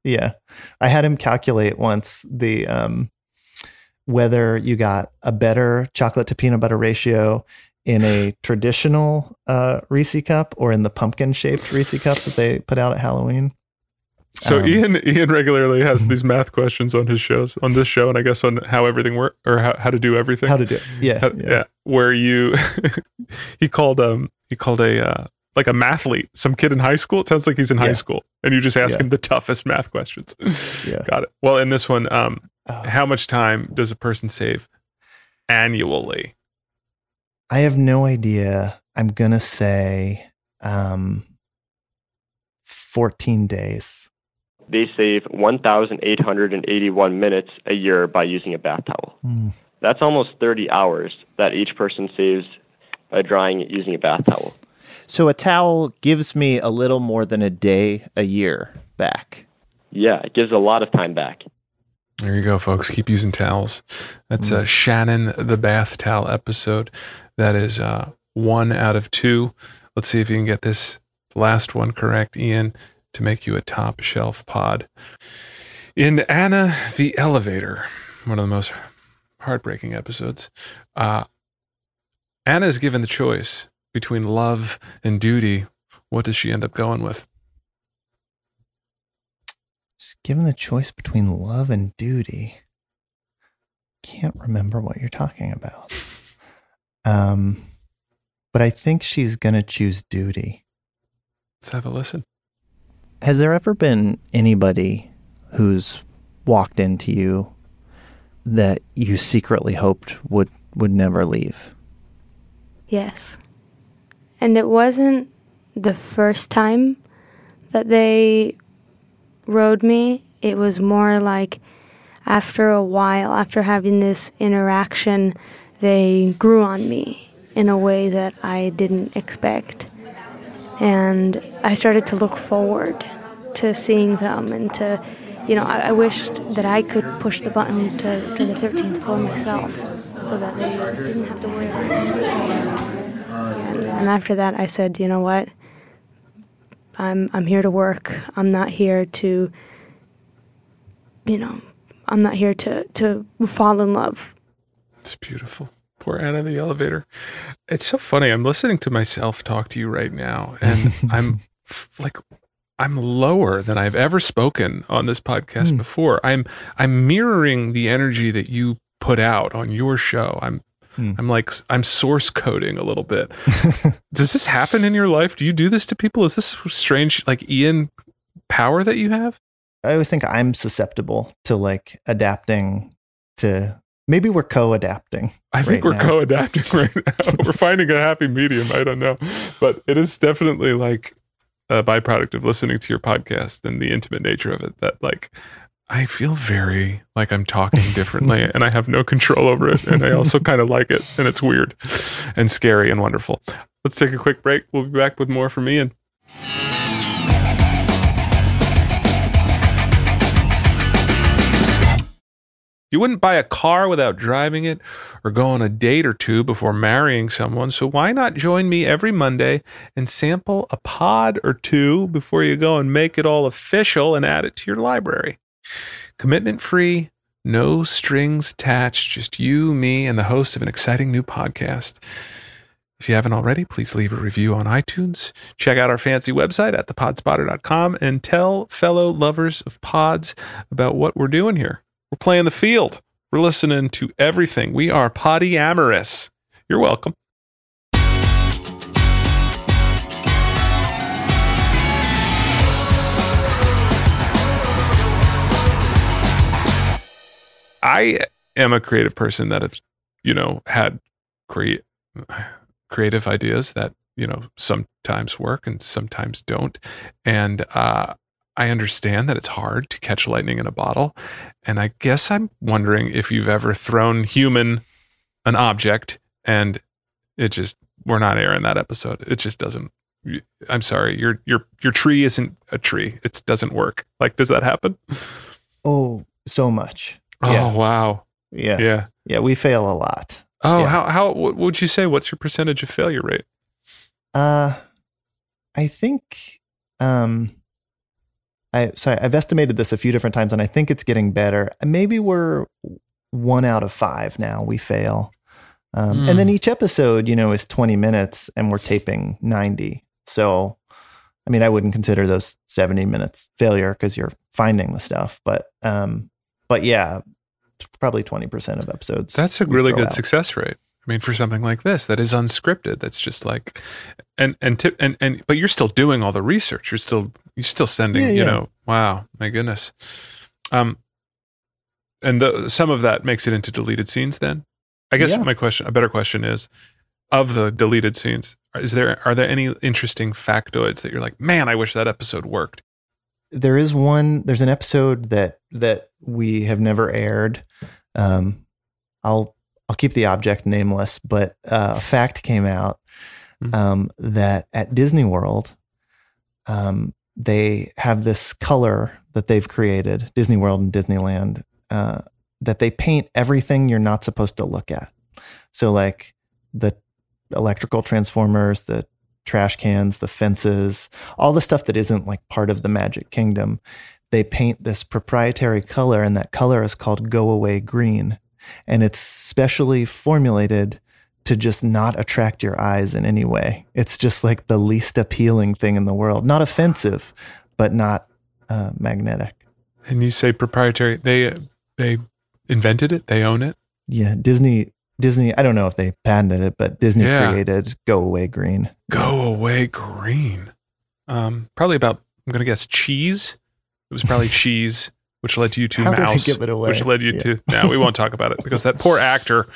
Speaker 1: yeah, I had him calculate once the um, whether you got a better chocolate to peanut butter ratio in a traditional uh, Reese cup or in the pumpkin shaped Reese cup that they put out at Halloween.
Speaker 2: So
Speaker 1: Um,
Speaker 2: Ian Ian regularly has these math questions on his shows on this show, and I guess on how everything work or how, how to do everything.
Speaker 1: How to do it? Yeah,
Speaker 2: How- yeah. Where you he called um he called a uh, like a mathlete, some kid in high school. It sounds like he's in high school, and you just ask
Speaker 1: Yeah.
Speaker 2: him the toughest math questions.
Speaker 1: Yeah.
Speaker 2: Got it. Well, in this one, um,
Speaker 1: Oh.
Speaker 2: how much time does a person save annually?
Speaker 1: I have no idea. I'm gonna say um, 14 days.
Speaker 11: They save 1,881 minutes a year by using a bath towel.
Speaker 1: Hmm.
Speaker 11: That's almost 30 hours that each person saves by drying it using a bath towel.
Speaker 3: So a towel gives me a little more than a day a year back.
Speaker 11: Yeah, it gives a lot of time back.
Speaker 2: There you go, folks. Keep using towels. That's a Shannon the bath towel episode. That is uh, one out of two. Let's see if you can get this last one correct, Ian, to make you a top shelf pod. In Anna the Elevator, one of the most heartbreaking episodes, uh, Anna is given the choice between love and duty. What does she end up going with?
Speaker 1: Just given the choice between love and duty, can't remember what you're talking about. Um, but I think she's gonna choose duty.
Speaker 2: Let's have a listen.
Speaker 3: Has there ever been anybody who's walked into you that you secretly hoped would would never leave?
Speaker 12: Yes. And it wasn't the first time that they rode me. It was more like after a while, after having this interaction, they grew on me in a way that I didn't expect. And I started to look forward to seeing them and to, you know, I, I wished that I could push the button to, to the 13th floor myself so that they didn't have to worry about me. And, and after that, I said, you know what? I'm I'm here to work. I'm not here to, you know, I'm not here to to fall in love.
Speaker 2: It's beautiful. Poor Anna the elevator. It's so funny. I'm listening to myself talk to you right now, and I'm f- like, I'm lower than I've ever spoken on this podcast hmm. before. I'm I'm mirroring the energy that you put out on your show. I'm Hmm. I'm like I'm source coding a little bit. Does this happen in your life? Do you do this to people? Is this strange like Ian power that you have?
Speaker 1: I always think I'm susceptible to like adapting to. Maybe we're co-adapting.
Speaker 2: I think
Speaker 1: right
Speaker 2: we're
Speaker 1: now.
Speaker 2: co-adapting right now. we're finding a happy medium. I don't know, but it is definitely like a byproduct of listening to your podcast and the intimate nature of it. That like I feel very like I'm talking differently, and I have no control over it, and I also kind of like it, and it's weird and scary and wonderful. Let's take a quick break. We'll be back with more from Ian. You wouldn't buy a car without driving it or go on a date or two before marrying someone. So why not join me every Monday and sample a pod or two before you go and make it all official and add it to your library? Commitment free, no strings attached, just you, me, and the host of an exciting new podcast. If you haven't already, please leave a review on iTunes. Check out our fancy website at thepodspotter.com and tell fellow lovers of pods about what we're doing here. We're playing the field. We're listening to everything. We are potty amorous. You're welcome. I am a creative person that has, you know, had create creative ideas that you know sometimes work and sometimes don't, and uh, I understand that it's hard to catch lightning in a bottle. And I guess I'm wondering if you've ever thrown human an object and it just we're not airing that episode. It just doesn't I'm sorry. Your your your tree isn't a tree. It doesn't work. Like does that happen?
Speaker 1: Oh, so much.
Speaker 2: Oh,
Speaker 1: Yeah.
Speaker 2: wow.
Speaker 1: Yeah.
Speaker 2: Yeah.
Speaker 1: Yeah, we fail a lot.
Speaker 2: Oh,
Speaker 1: Yeah.
Speaker 2: how how what would you say what's your percentage of failure rate?
Speaker 1: Uh I think um I sorry, I've estimated this a few different times and I think it's getting better. Maybe we're one out of five now we fail. Um, And then
Speaker 2: Mm.
Speaker 1: each episode, you know, is 20 minutes and we're taping 90. So, I mean, I wouldn't consider those 70 minutes failure because you're finding the stuff. But, um, but yeah, probably 20% of episodes.
Speaker 2: That's a really good
Speaker 1: out.
Speaker 2: success rate. I mean, for something like this that is unscripted, that's just like, and and tip and and but you're still doing all the research. You're still you're still sending.
Speaker 1: Yeah,
Speaker 2: you know, wow, my goodness. Um, and the, some of that makes it into deleted scenes. Then, I guess
Speaker 1: Yeah.
Speaker 2: my question, a better question is, of the deleted scenes, is there are there any interesting factoids that you're like, man, I wish that episode worked.
Speaker 1: There is one there's an episode that that we have never aired um i'll i'll keep the object nameless but uh, a fact came out
Speaker 2: Mhm.
Speaker 1: um that at disney world um they have this color that they've created disney world and disneyland uh that they paint everything you're not supposed to look at so like the electrical transformers the trash cans, the fences, all the stuff that isn't like part of the Magic Kingdom. They paint this proprietary color, and that color is called Go Away Green. And it's specially formulated to just not attract your eyes in any way. It's just like the least appealing thing in the world. Not offensive, but not uh, magnetic.
Speaker 2: And you say proprietary. They they invented it. They own it.
Speaker 1: Yeah, Disney. Disney. I don't know if they patented it, but Disney
Speaker 2: Yeah.
Speaker 1: created Go Away Green.
Speaker 2: Go away green. Um, probably about I'm gonna guess cheese. It was probably cheese, which led you to
Speaker 1: How
Speaker 2: mouse,
Speaker 1: give it away?
Speaker 2: which led you
Speaker 1: Yeah.
Speaker 2: to. Now we won't talk about it because that poor actor,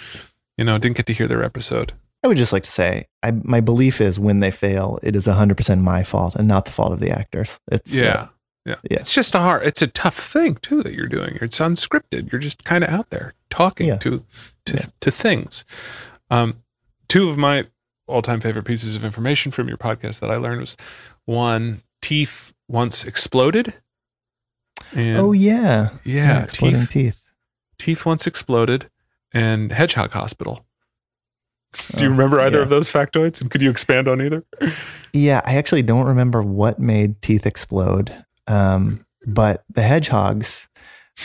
Speaker 2: you know, didn't get to hear their episode.
Speaker 1: I would just like to say, I, my belief is when they fail, it is 100% my fault and not the fault of the actors. It's
Speaker 2: Yeah.
Speaker 1: uh,
Speaker 2: yeah,
Speaker 1: yeah.
Speaker 2: It's just a hard. It's a tough thing too that you're doing. It's unscripted. You're just kind of out there talking
Speaker 1: Yeah.
Speaker 2: to to,
Speaker 1: Yeah.
Speaker 2: to things. Um, two of my all-time favorite pieces of information from your podcast that I learned was one: teeth once exploded. And
Speaker 1: oh yeah,
Speaker 2: Yeah, teeth.
Speaker 1: teeth.
Speaker 2: teeth once exploded and hedgehog hospital do you
Speaker 1: Oh,
Speaker 2: remember either
Speaker 1: yeah.
Speaker 2: of those factoids and could you expand on either
Speaker 1: Yeah, I actually don't remember what made teeth explode, um, but the hedgehogs.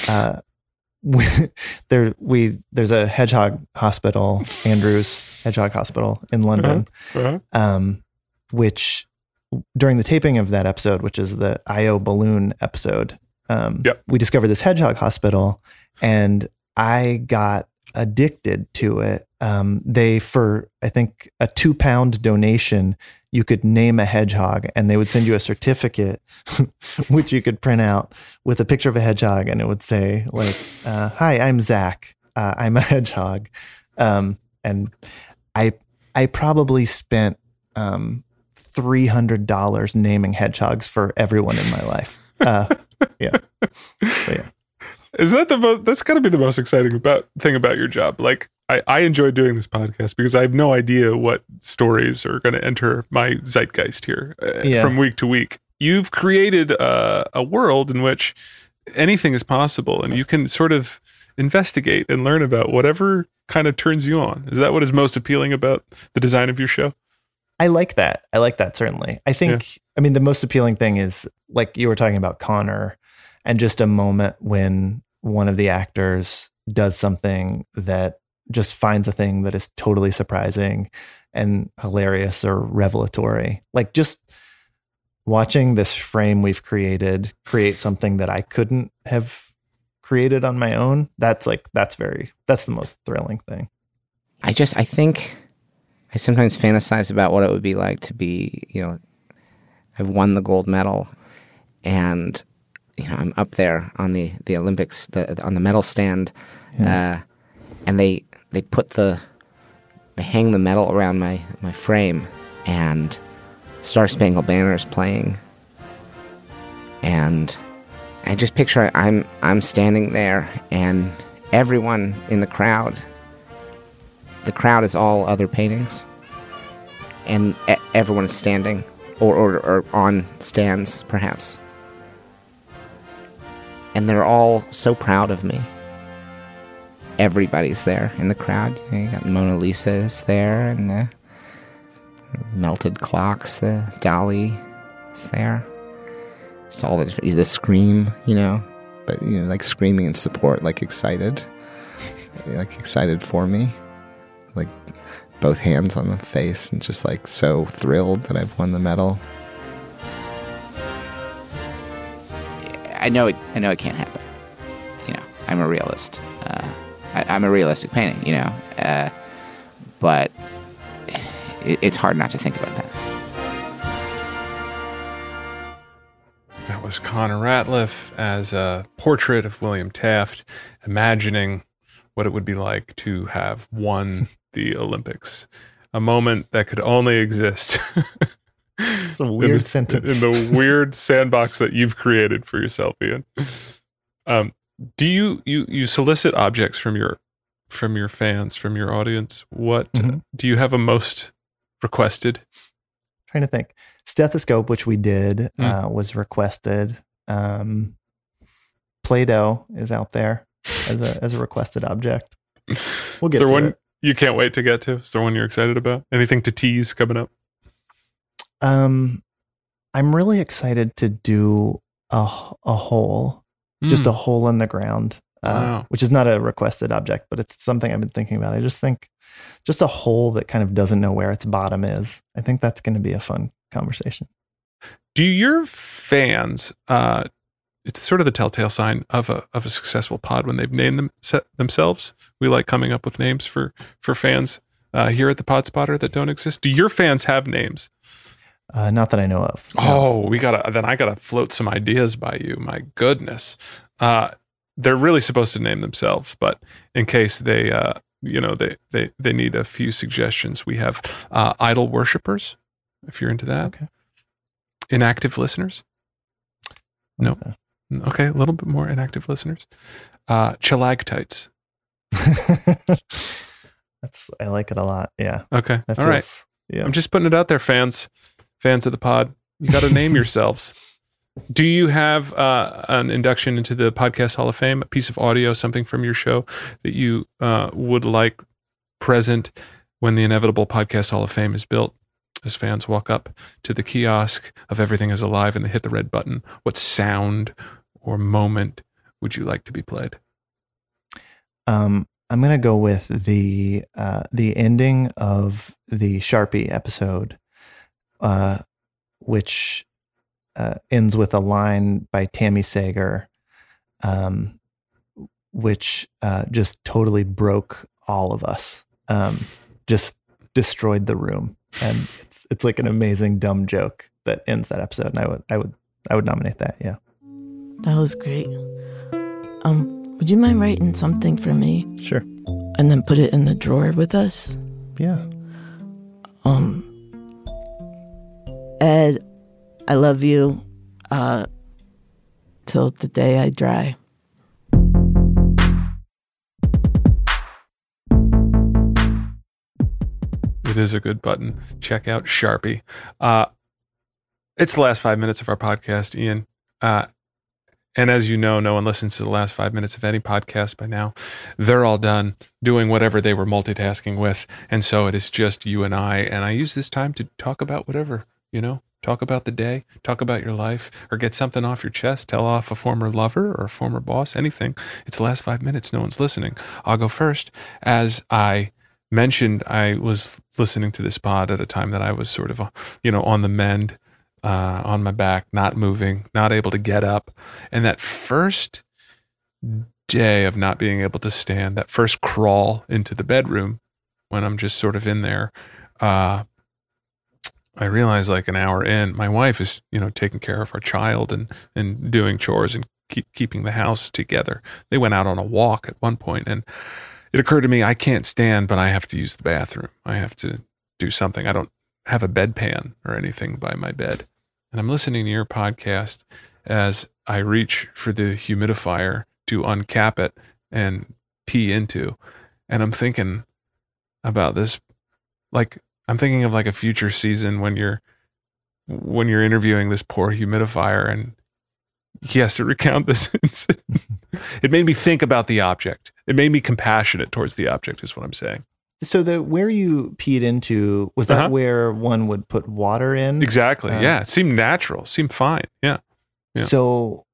Speaker 1: Uh, we, there, we there's a hedgehog hospital, Andrews Hedgehog Hospital in London.
Speaker 2: Uh-huh.
Speaker 1: um, which during the taping of that episode, which is the IO balloon episode, um,
Speaker 2: Yep.
Speaker 1: we discovered this hedgehog hospital, and I got addicted to it. Um, they for I think a two pound donation, you could name a hedgehog, and they would send you a certificate, which you could print out with a picture of a hedgehog, and it would say like, uh, "Hi, I'm Zach. Uh, I'm a hedgehog," um, and I I probably spent um, three hundred dollars naming hedgehogs for everyone in my life. Uh, yeah, So, yeah.
Speaker 2: is that the most that's got to be the most exciting about thing about your job like I, I enjoy doing this podcast because I have no idea what stories are going to enter my zeitgeist here uh,
Speaker 1: Yeah.
Speaker 2: from week to week. You've created uh, a world in which anything is possible, and you can sort of investigate and learn about whatever kind of turns you on. Is that what is most appealing about the design of your show?
Speaker 1: I like that. I like that certainly. I think. I mean, the most appealing thing is like you were talking about Connor, and just a moment when one of the actors does something that just finds a thing that is totally surprising and hilarious or revelatory. Like just watching this frame we've created create something that I couldn't have created on my own. That's like that's very that's the most thrilling thing.
Speaker 9: I just I think I sometimes fantasize about what it would be like to be, you know, I've won the gold medal and you know, I'm up there on the the Olympics, the on the medal stand, uh, and they they put the they hang the medal around my my frame, and Star Spangled Banner is playing, and I just picture I'm I'm standing there, and everyone in the crowd, the crowd is all other paintings, and everyone is standing or, or or on stands perhaps, and they're all so proud of me. Everybody's there in the crowd. You, know, you got Mona Lisa is there, and melted clocks. The Dali is there. Just all the different, the scream, you know, but you know, like screaming in support, like excited, like excited for me, like both hands on the face, and just like so thrilled that I've won the medal. I know it. I know it can't happen. You know, I'm a realist. Uh, I, I'm a realistic painting. You know, uh, but it, it's hard not to think about that.
Speaker 2: That was Connor Ratliff as a portrait of William Taft, imagining what it would be like to have won the Olympics. A moment that could only exist.
Speaker 1: It's a
Speaker 2: in
Speaker 1: weird
Speaker 2: the-
Speaker 1: sentence.
Speaker 2: In the weird sandbox that you've created for yourself, Ian. Um, do you, you you solicit objects from your from your fans, from your audience? What
Speaker 1: Mhm.
Speaker 2: do you have a most requested?
Speaker 1: trying to think. Stethoscope, which we did,
Speaker 2: Mm.
Speaker 1: uh, was requested. Um, Play-Doh is out there as a as a requested object. We'll get
Speaker 2: Is there one
Speaker 1: it.
Speaker 2: you can't wait to get to? Is there one you're excited about? Anything to tease coming up?
Speaker 1: Um, I'm really excited to do a a hole, just
Speaker 2: Mm.
Speaker 1: a hole in the ground, uh,
Speaker 2: Wow.
Speaker 1: which is not a requested object, but it's something I've been thinking about. I just think just a hole that kind of doesn't know where its bottom is. I think that's going to be a fun conversation.
Speaker 2: Do your fans? Uh, it's sort of the telltale sign of a of a successful pod when they've named them set themselves. We like coming up with names for for fans uh, here at the Pod Spotter that don't exist. Do your fans have names?
Speaker 1: Uh, not that I know of. No.
Speaker 2: Oh, we gotta then I gotta float some ideas by you. My goodness, uh, they're really supposed to name themselves, but in case they, uh, you know, they they they need a few suggestions, we have uh, idol worshippers. If you're into that,
Speaker 1: Okay.
Speaker 2: inactive listeners. No,
Speaker 1: Okay.
Speaker 2: okay, a little bit more inactive listeners. Uh, chilagtites.
Speaker 1: That's I like it a lot. Yeah.
Speaker 2: Okay,
Speaker 1: That
Speaker 2: all right.
Speaker 1: feels- Yeah.
Speaker 2: I'm just putting it out there, fans, fans of the pod. You got to name yourselves. Do you have uh, an induction into the Podcast Hall of Fame, a piece of audio, something from your show that you uh, would like present when the inevitable Podcast Hall of Fame is built? As fans walk up to the kiosk of Everything is Alive and they hit the red button, what sound or moment would you like to be played?
Speaker 1: Um, I'm gonna go with the uh, the ending of the Sharpie episode, uh, which uh, ends with a line by Tami Sagher, um, which uh, just totally broke all of us. Um, just destroyed the room, and it's it's like an amazing dumb joke that ends that episode. And I would I would I would nominate that. Yeah.
Speaker 13: That was great. Um, would you mind writing something for me?
Speaker 1: Sure.
Speaker 13: And then put it in the drawer with us?
Speaker 1: Yeah.
Speaker 13: Um, Ed, I love you. Uh, till the day I dry.
Speaker 2: It is a good button. Check out Sharpie. Uh, it's the last five minutes of our podcast, Ian. Uh, and as you know, no one listens to the last five minutes of any podcast by now. They're all done doing whatever they were multitasking with. And so it is just you and I. And I use this time to talk about whatever, you know, talk about the day, talk about your life, or get something off your chest, tell off a former lover or a former boss, anything. It's the last five minutes. No one's listening. I'll go first. As I mentioned, I was listening to this pod at a time that I was sort of, uh, you know, on the mend, uh, on my back, not moving, not able to get up. And that first day of not being able to stand, that first crawl into the bedroom when I'm just sort of in there, uh, I realized like an hour in, my wife is, you know, taking care of our child and, and doing chores and keep, keeping the house together. They went out on a walk at one point and it occurred to me, I can't stand, but I have to use the bathroom. I have to do something. I don't have a bedpan or anything by my bed. And I'm listening to your podcast as I reach for the humidifier to uncap it and pee into. And I'm thinking about this like I'm thinking of like a future season when you're when you're interviewing this poor humidifier and he has to recount this incident. it made me think about the object. It made me compassionate towards the object is what I'm saying.
Speaker 1: So the where you peed into was that
Speaker 2: Uh-huh.
Speaker 1: where one would put water in?
Speaker 2: Exactly.
Speaker 1: Uh,
Speaker 2: yeah, it seemed natural. Seemed fine. Yeah. Yeah.
Speaker 1: So,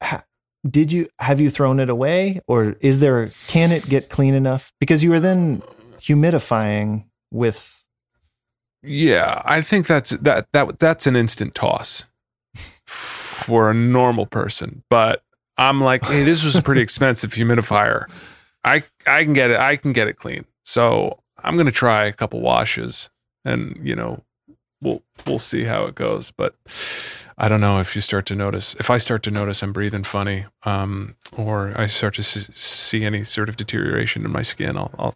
Speaker 1: ha, did you have you thrown it away, or is there? Can it get clean enough? Because you were then humidifying with.
Speaker 2: Yeah, I think that's that that that's an instant toss for a normal person. But I'm like, hey, this was a pretty expensive humidifier. I I can get it. I can get it clean. So I'm gonna try a couple washes, and you know, we'll we'll see how it goes. But I don't know if you start to notice. If I start to notice I'm breathing funny, um, or I start to see any sort of deterioration in my skin, I'll I'll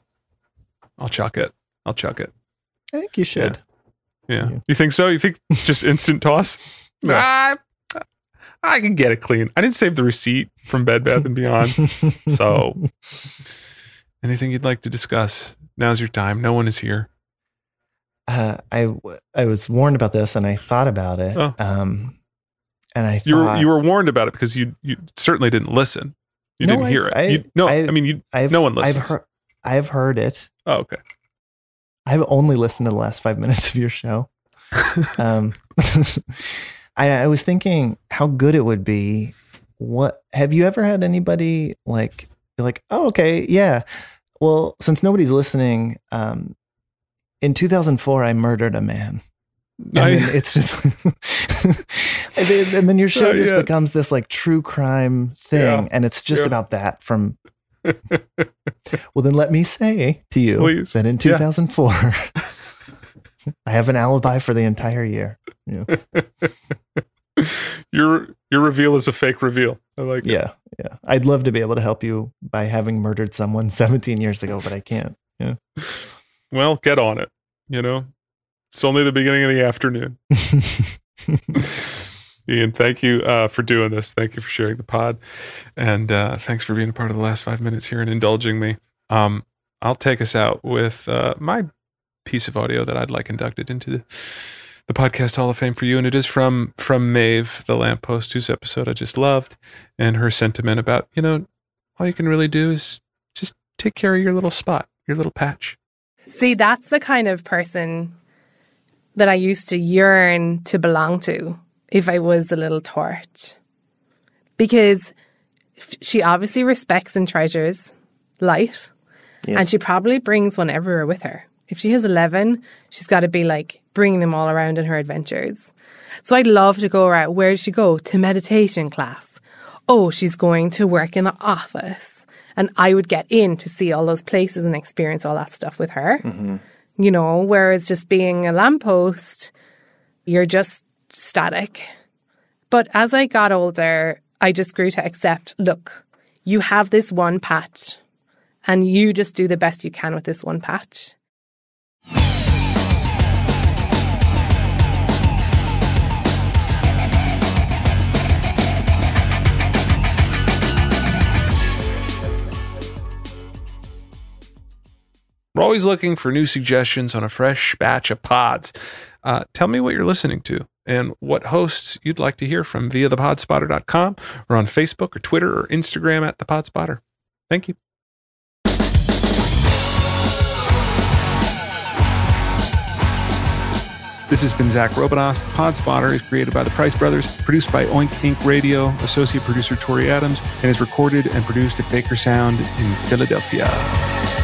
Speaker 2: I'll chuck it. I'll chuck it.
Speaker 1: I think you should.
Speaker 2: Yeah. You think so? You think just instant toss? Ah, I can get it clean. I didn't save the receipt from Bed Bath and Beyond. so, anything you'd like to discuss? Now's your time. No one is here.
Speaker 1: Uh, I w- I was warned about this, and I thought about it.
Speaker 2: Oh.
Speaker 1: Um, and I
Speaker 2: You were you were warned about it because you you certainly didn't listen. You
Speaker 1: No,
Speaker 2: didn't hear
Speaker 1: I've-
Speaker 2: it. You, no, I,
Speaker 1: I-
Speaker 2: mean you.
Speaker 1: I've,
Speaker 2: no one listens.
Speaker 1: I've heard. I've heard it.
Speaker 2: oh, okay.
Speaker 1: I've only listened to the last five minutes of your show. um, I, I was thinking how good it would be. What have you ever had anybody like like, oh, okay, yeah. Well, since nobody's listening, um, in 2004, I murdered a man. And
Speaker 2: I-
Speaker 1: then it's just, and, then, and then your show
Speaker 2: Oh,
Speaker 1: just
Speaker 2: yeah.
Speaker 1: becomes this like true crime thing,
Speaker 2: Yeah.
Speaker 1: and it's just
Speaker 2: Yeah.
Speaker 1: about that. From well, then let me say to you
Speaker 2: Please.
Speaker 1: that in
Speaker 2: Yeah.
Speaker 1: 2004, I have an alibi for the entire year. Yeah,
Speaker 2: Your your reveal is a fake reveal. I like it.
Speaker 1: yeah, yeah. I'd love to be able to help you by having murdered someone 17 years ago, but I can't. Yeah.
Speaker 2: Well, get on it. You know, it's only the beginning of the afternoon. Ian, thank you uh, for doing this. Thank you for sharing the pod, and uh, thanks for being a part of the last five minutes here and indulging me. Um, I'll take us out with uh, my piece of audio that I'd like inducted into the, the podcast Hall of Fame for you, and it is from from Maeve, the lamppost, whose episode I just loved, and her sentiment about you know all you can really do is just take care of your little spot, your little patch.
Speaker 14: See, that's the kind of person that I used to yearn to belong to if I was a little torch. Because she obviously respects and treasures light, and she probably brings one everywhere with her. If she has 11, she's got to be like bringing them all around in her adventures. So I'd love to go around. Where does she go? To meditation class. Oh, she's going to work in the office. And I would get in to see all those places and experience all that stuff with her. Mm-hmm. You know, whereas just being a lamppost, you're just static. But as I got older, I just grew to accept look, you have this one patch, and you just do the best you can with this one patch.
Speaker 2: We're always looking for new suggestions on a fresh batch of pods. Uh, tell me what you're listening to and what hosts you'd like to hear from via thepodspotter.com or on Facebook or Twitter or Instagram at thepodspotter. Thank you. This has been Zach Robinos. The Pod Spotter is created by the Price Brothers, produced by Oink Inc. Radio, associate producer Tori Adams, and is recorded and produced at Baker Sound in Philadelphia.